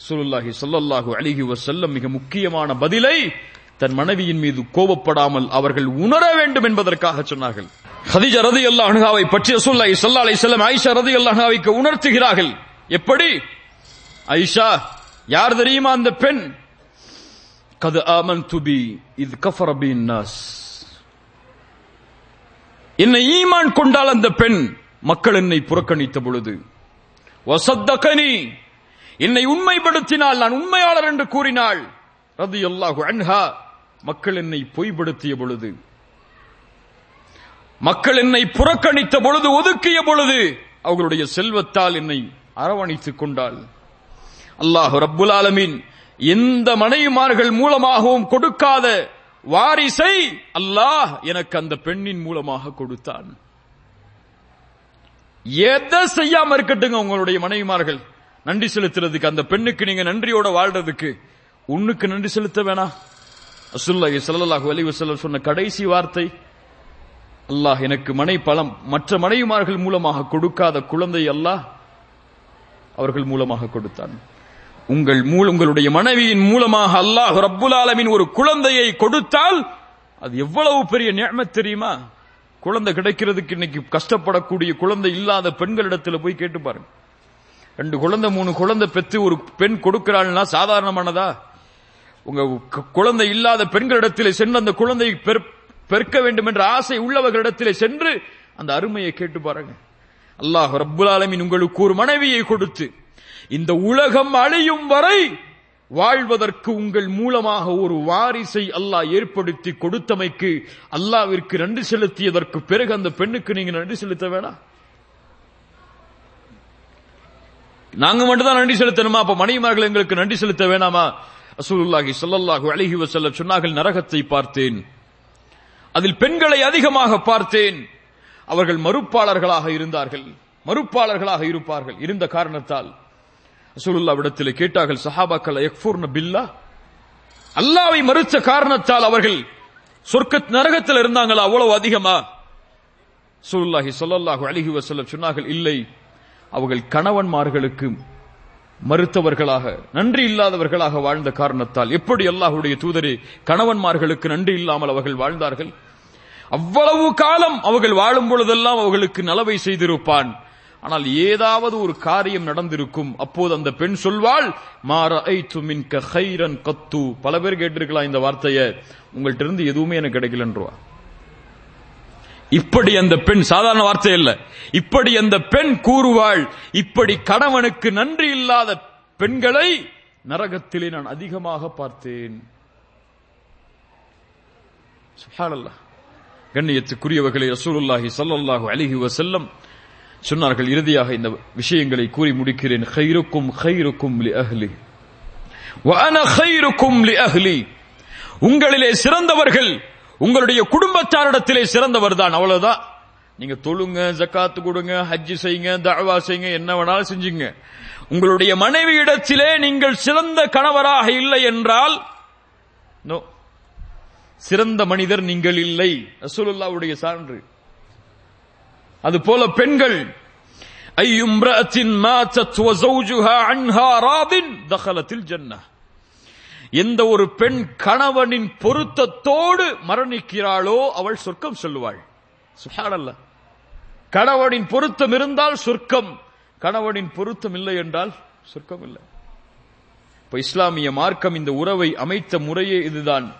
A: சுருல்லாஹி சொல்லல்லாஹு அலிஹி வசல்லம் மிக முக்கியமான பதிலை தன் மனைவியின் மீது கோபப்படாமல் அவர்கள் உணர வேண்டும் என்பதற்காக சொன்னார்கள். ஹதிஜ ரதி அல்லாஹாவை பற்றி ரசூல்லாஹி சல்லா அலி செல்லம் ஐஷா ரதி அல்லாஹாவைக்கு உணர்த்துகிறார்கள். எப்படி? ஐஷா யார் தெரியுமா அந்த பெண்? கது ஆமன் துபி இது கஃபரபின் நாஸ் என்னை ஈமான் கொண்டால் அந்த பெண் மக்கள் என்னை புறக்கணித்த பொழுது. வசத்தகனி என்னை உண்மைப்படுத்தினால் நான் உண்மையாளர் என்று கூறினாள். ரதி அல்லாஹு அன்ஹா மக்கள் என்னை பொய்படுத்திய பொழுது. மக்கள் என்னை புறக்கணித்த பொழுது ஒதுக்கிய பொழுது அவர்களுடைய செல்வத்தால் என்னை அரவணைத்துக் கொண்டாள். அல்லாஹு ரப்புல் ஆலமீன் எந்த மனைவிமார்கள் மூலமாகவும் கொடுக்காத வாரிசை அல்லாஹ் எனக்கு அந்த பெண்ணின் மூலமாக கொடுத்தான். எதை செய்யாம இருக்கட்டுங்க உங்களுடைய மனைவிமார்கள்? நன்றி செலுத்துறதுக்கு அந்த பெண்ணுக்கு நீங்க நன்றியோட வாழ்றதுக்கு உன்னுக்கு நன்றி செலுத்த வேணாம். ரசூலுல்லாஹி ஸல்லல்லாஹு அலி வசல்லம் சொன்ன கடைசி வார்த்தை அல்லாஹ் எனக்கு மனை பலம் மற்ற மனைவிமார்கள் மூலமாக கொடுக்காத குழந்தை அல்லாஹ் அவர்கள் மூலமாக கொடுத்தான். உங்கள் மூல உங்களுடைய மனைவியின் மூலமாக அல்லாஹ் ரப்புல் ஆலமின் ஒரு குழந்தையை கொடுத்தால் அது எவ்வளவு பெரிய நியமத் தெரியுமா? குழந்தை கிடைக்கிறதுக்கு இன்னைக்கு கஷ்டப்படக்கூடிய குழந்தை இல்லாத பெண்களிடத்தில் போய் கேட்டு பாருங்க. ரெண்டு குழந்தை மூணு குழந்தை பெற்று ஒரு பெண் கொடுக்கிறாள்னா சாதாரணமானதா? உங்க குழந்தை இல்லாத பெண்களிடத்தில் சென்று அந்த குழந்தையை பெற்- பெருக்க வேண்டும் என்ற ஆசை உள்ளவர்களிடத்தில் சென்று அந்த அருமையை கேட்டு பாருங்க. அல்லாஹ் ரப்புல் ஆலமீன் உங்களுக்கு ஒரு மனைவியை கொடுத்து இந்த உலகம் அழியும் வரை வாழ்வதற்கு உங்கள் மூலமாக ஒரு வாரிசை அல்லாஹ் ஏற்படுத்தி கொடுத்தமைக்கு அல்லாவிற்கு நன்றி செலுத்தியதற்கு பிறகு அந்த பெண்ணுக்கு நீங்க நன்றி செலுத்த வேணாம். நாங்க மட்டும் தான் நன்றி செலுத்தணுமா? அப்ப மனைவிமார்கள் எங்களுக்கு நன்றி செலுத்த வேணாமா? அசூலுல்லாஹி ஸல்லல்லாஹு அழகி வசல்ல சொன்னார்கள் நரகத்தை பார்த்தேன். அதில் பெண்களை அதிகமாக பார்த்தேன். அவர்கள் மறுப்பாளர்களாக இருந்தார்கள். மறுப்பாளர்களாக இருப்பார்கள். இருந்த காரணத்தால். ரசூலுல்லாவிடத்தில் கேட்டார்கள் சஹாபாக்கள் எக்ஃபூர்ன பில்லா? அல்லாவை மறுத்த காரணத்தால் அவர்கள் சொர்க்க நரகத்தில் இருந்தாங்களா? அவ்வளவு அதிகமா? ரசூலுல்லாஹி ஸல்லல்லாஹு அழகி வசல்ல சொன்னார்கள் இல்லை. அவர்கள் கணவன்மார்களுக்கு மறுத்தவர்களாக நன்றி இல்லாதவர்களாக வாழ்ந்த காரணத்தால் எப்படி அல்லாஹுடைய தூதரே கணவன்மார்களுக்கு நன்றி இல்லாமல் அவர்கள் வாழ்ந்தார்கள்? அவ்வளவு காலம் அவர்கள் வாழும் பொழுதெல்லாம் அவர்களுக்கு நலவை செய்திருப்பான். ஆனால் ஏதாவது ஒரு காரியம் நடந்திருக்கும். அப்போது அந்த பெண் சொல்வாள் மாற ஹைரன் கத்து. பல பேர் கேட்டிருக்கலாம் இந்த வார்த்தையை. உங்கள்கிட்ட இருந்து எதுவுமே எனக்கு கிடைக்கலன்றவா? இப்படி அந்த பெண் சாதாரண வார்த்தை இல்ல இப்படி அந்த பெண் கூறுவாள் இப்படி கணவனுக்கு நன்றி இல்லாத பெண்களை நரகத்திலே நான் அதிகமாக பார்த்தேன். கண்ணியத்துக்குரியவர்களை ரசூலுல்லாஹி சல்லாஹூ அலிஹி வசல்லம் சொன்னார்கள் இறுதியாக இந்த விஷயங்களை கூறி முடிக்கிறேன். ஹைருக்கும் ஹைருக்கும் லி அஹ்லி. வன ஹைருக்கும் லி அஹ்லி. உங்களிலே சிறந்தவர்கள் உங்களுடைய குடும்பத்தாரிடத்திலே சிறந்தவர் தான். அவ்வளவுதான். நீங்க தொழுங்க ஜக்காத்து கொடுங்க ஹஜ் செய்யுங்க தஅவா செய்யுங்க என்ன வேணாலும் செஞ்சுங்க. உங்களுடைய மனைவியிடத்திலே நீங்கள் சிறந்த கணவராக இல்லை என்றால் நோ சிறந்த மனிதர் நீங்கள் இல்லை. ரசூலுல்லாவுடைய சான்று. அதுபோல பெண்கள் ஐயும்ரஅத்தின் மாத்தத் வஸௌஜுஹா அன்ஹா ராதின் தஹலத்தில் ஜன்னah எந்த ஒரு பெண் கணவனின் பொருத்தத்தோடு மரணிக்கிறாளோ அவள் சொர்க்கம் சொல்லுவாள். கணவனின் பொருத்தம் இருந்தால் சொர்க்கம். கணவனின் பொருத்தம் இல்லை என்றால் சொர்க்கம் இல்லை. இப்ப இஸ்லாமிய மார்க்கம் இந்த உறவை அமைத்த முறையே இதுதான்.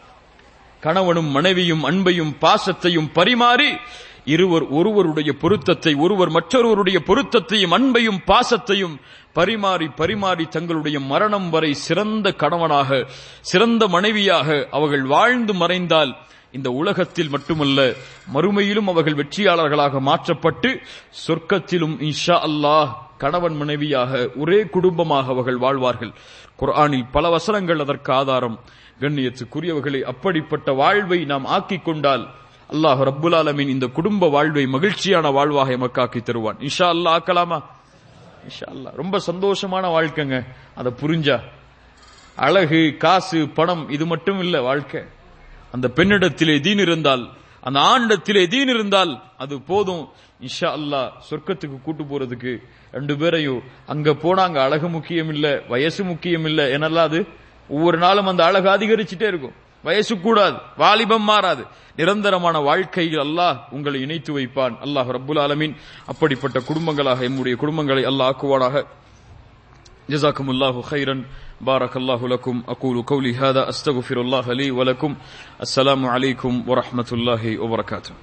A: கணவனும் மனைவியும் அன்பையும் பாசத்தையும் பரிமாறி இருவர் ஒருவருடைய பொருத்தத்தை ஒருவர் மற்றொருவருடைய பொருத்தத்தையும் அன்பையும் பாசத்தையும் பரிமாறி பரிமாறி தங்களுடைய மரணம் வரை சிறந்த கணவனாக சிறந்த மனைவியாக அவர்கள் வாழ்ந்து மறைந்தால் இந்த உலகத்தில் மட்டுமல்ல மறுமையிலும் அவர்கள் வெற்றியாளர்களாக மாற்றப்பட்டு சொர்க்கத்திலும் இன்ஷா அல்லாஹ் கணவன் மனைவியாக ஒரே குடும்பமாக அவர்கள் வாழ்வார்கள். குர்ஆனில் பல வசனங்கள் அதற்கு ஆதாரம். கண்ணியத்துக்குரியவர்களை அப்படிப்பட்ட வாழ்வை நாம் ஆக்கிக் கொண்டால் அல்லாஹ் ரப்புல் ஆலமின் இந்த குடும்ப வாழ்வை மகிழ்ச்சியான வாழ்வாக எமக்காக்கி தருவான். இன்ஷா அல்லாஹ் ஆக்கலாமா? இன்ஷா அல்லாஹ் ரொம்ப சந்தோஷமான வாழ்க்கைங்க. அதை புரிஞ்சா. அழகு காசு பணம் இது மட்டும் இல்ல வாழ்க்கை. அந்த பெண்ணிடத்திலே தீன் இருந்தால் அந்த ஆண்டத்திலே தீன் இருந்தால் அது போதும். இன்ஷா அல்லாஹ் சொர்க்கத்துக்கு கூட்டு போறதுக்கு ரெண்டு பேரையும் அங்க போனா அங்க அழகு முக்கியம் இல்ல வயசு முக்கியம் இல்ல என்னெல்லாம் அது? ஒவ்வொரு நாளும் அந்த அழகு அதிகரிச்சுட்டே இருக்கும். வயசு கூடாது வாலிபம் மாறாது நிரந்தரமான வாழ்க்கையில் அல்லாஹ் உங்களை இணைத்து வைப்பான் அல்லாஹ் ரப்புல் ஆலமீன் அப்படிப்பட்ட குடும்பங்களாக எம்முடைய குடும்பங்களை அல்லாஹ் ஆக்குவானாக جزاكم الله خيرا بارك الله لكم أقول قولي هذا أستغفر الله لي ولكم السلام عليكم ورحمة الله وبركاته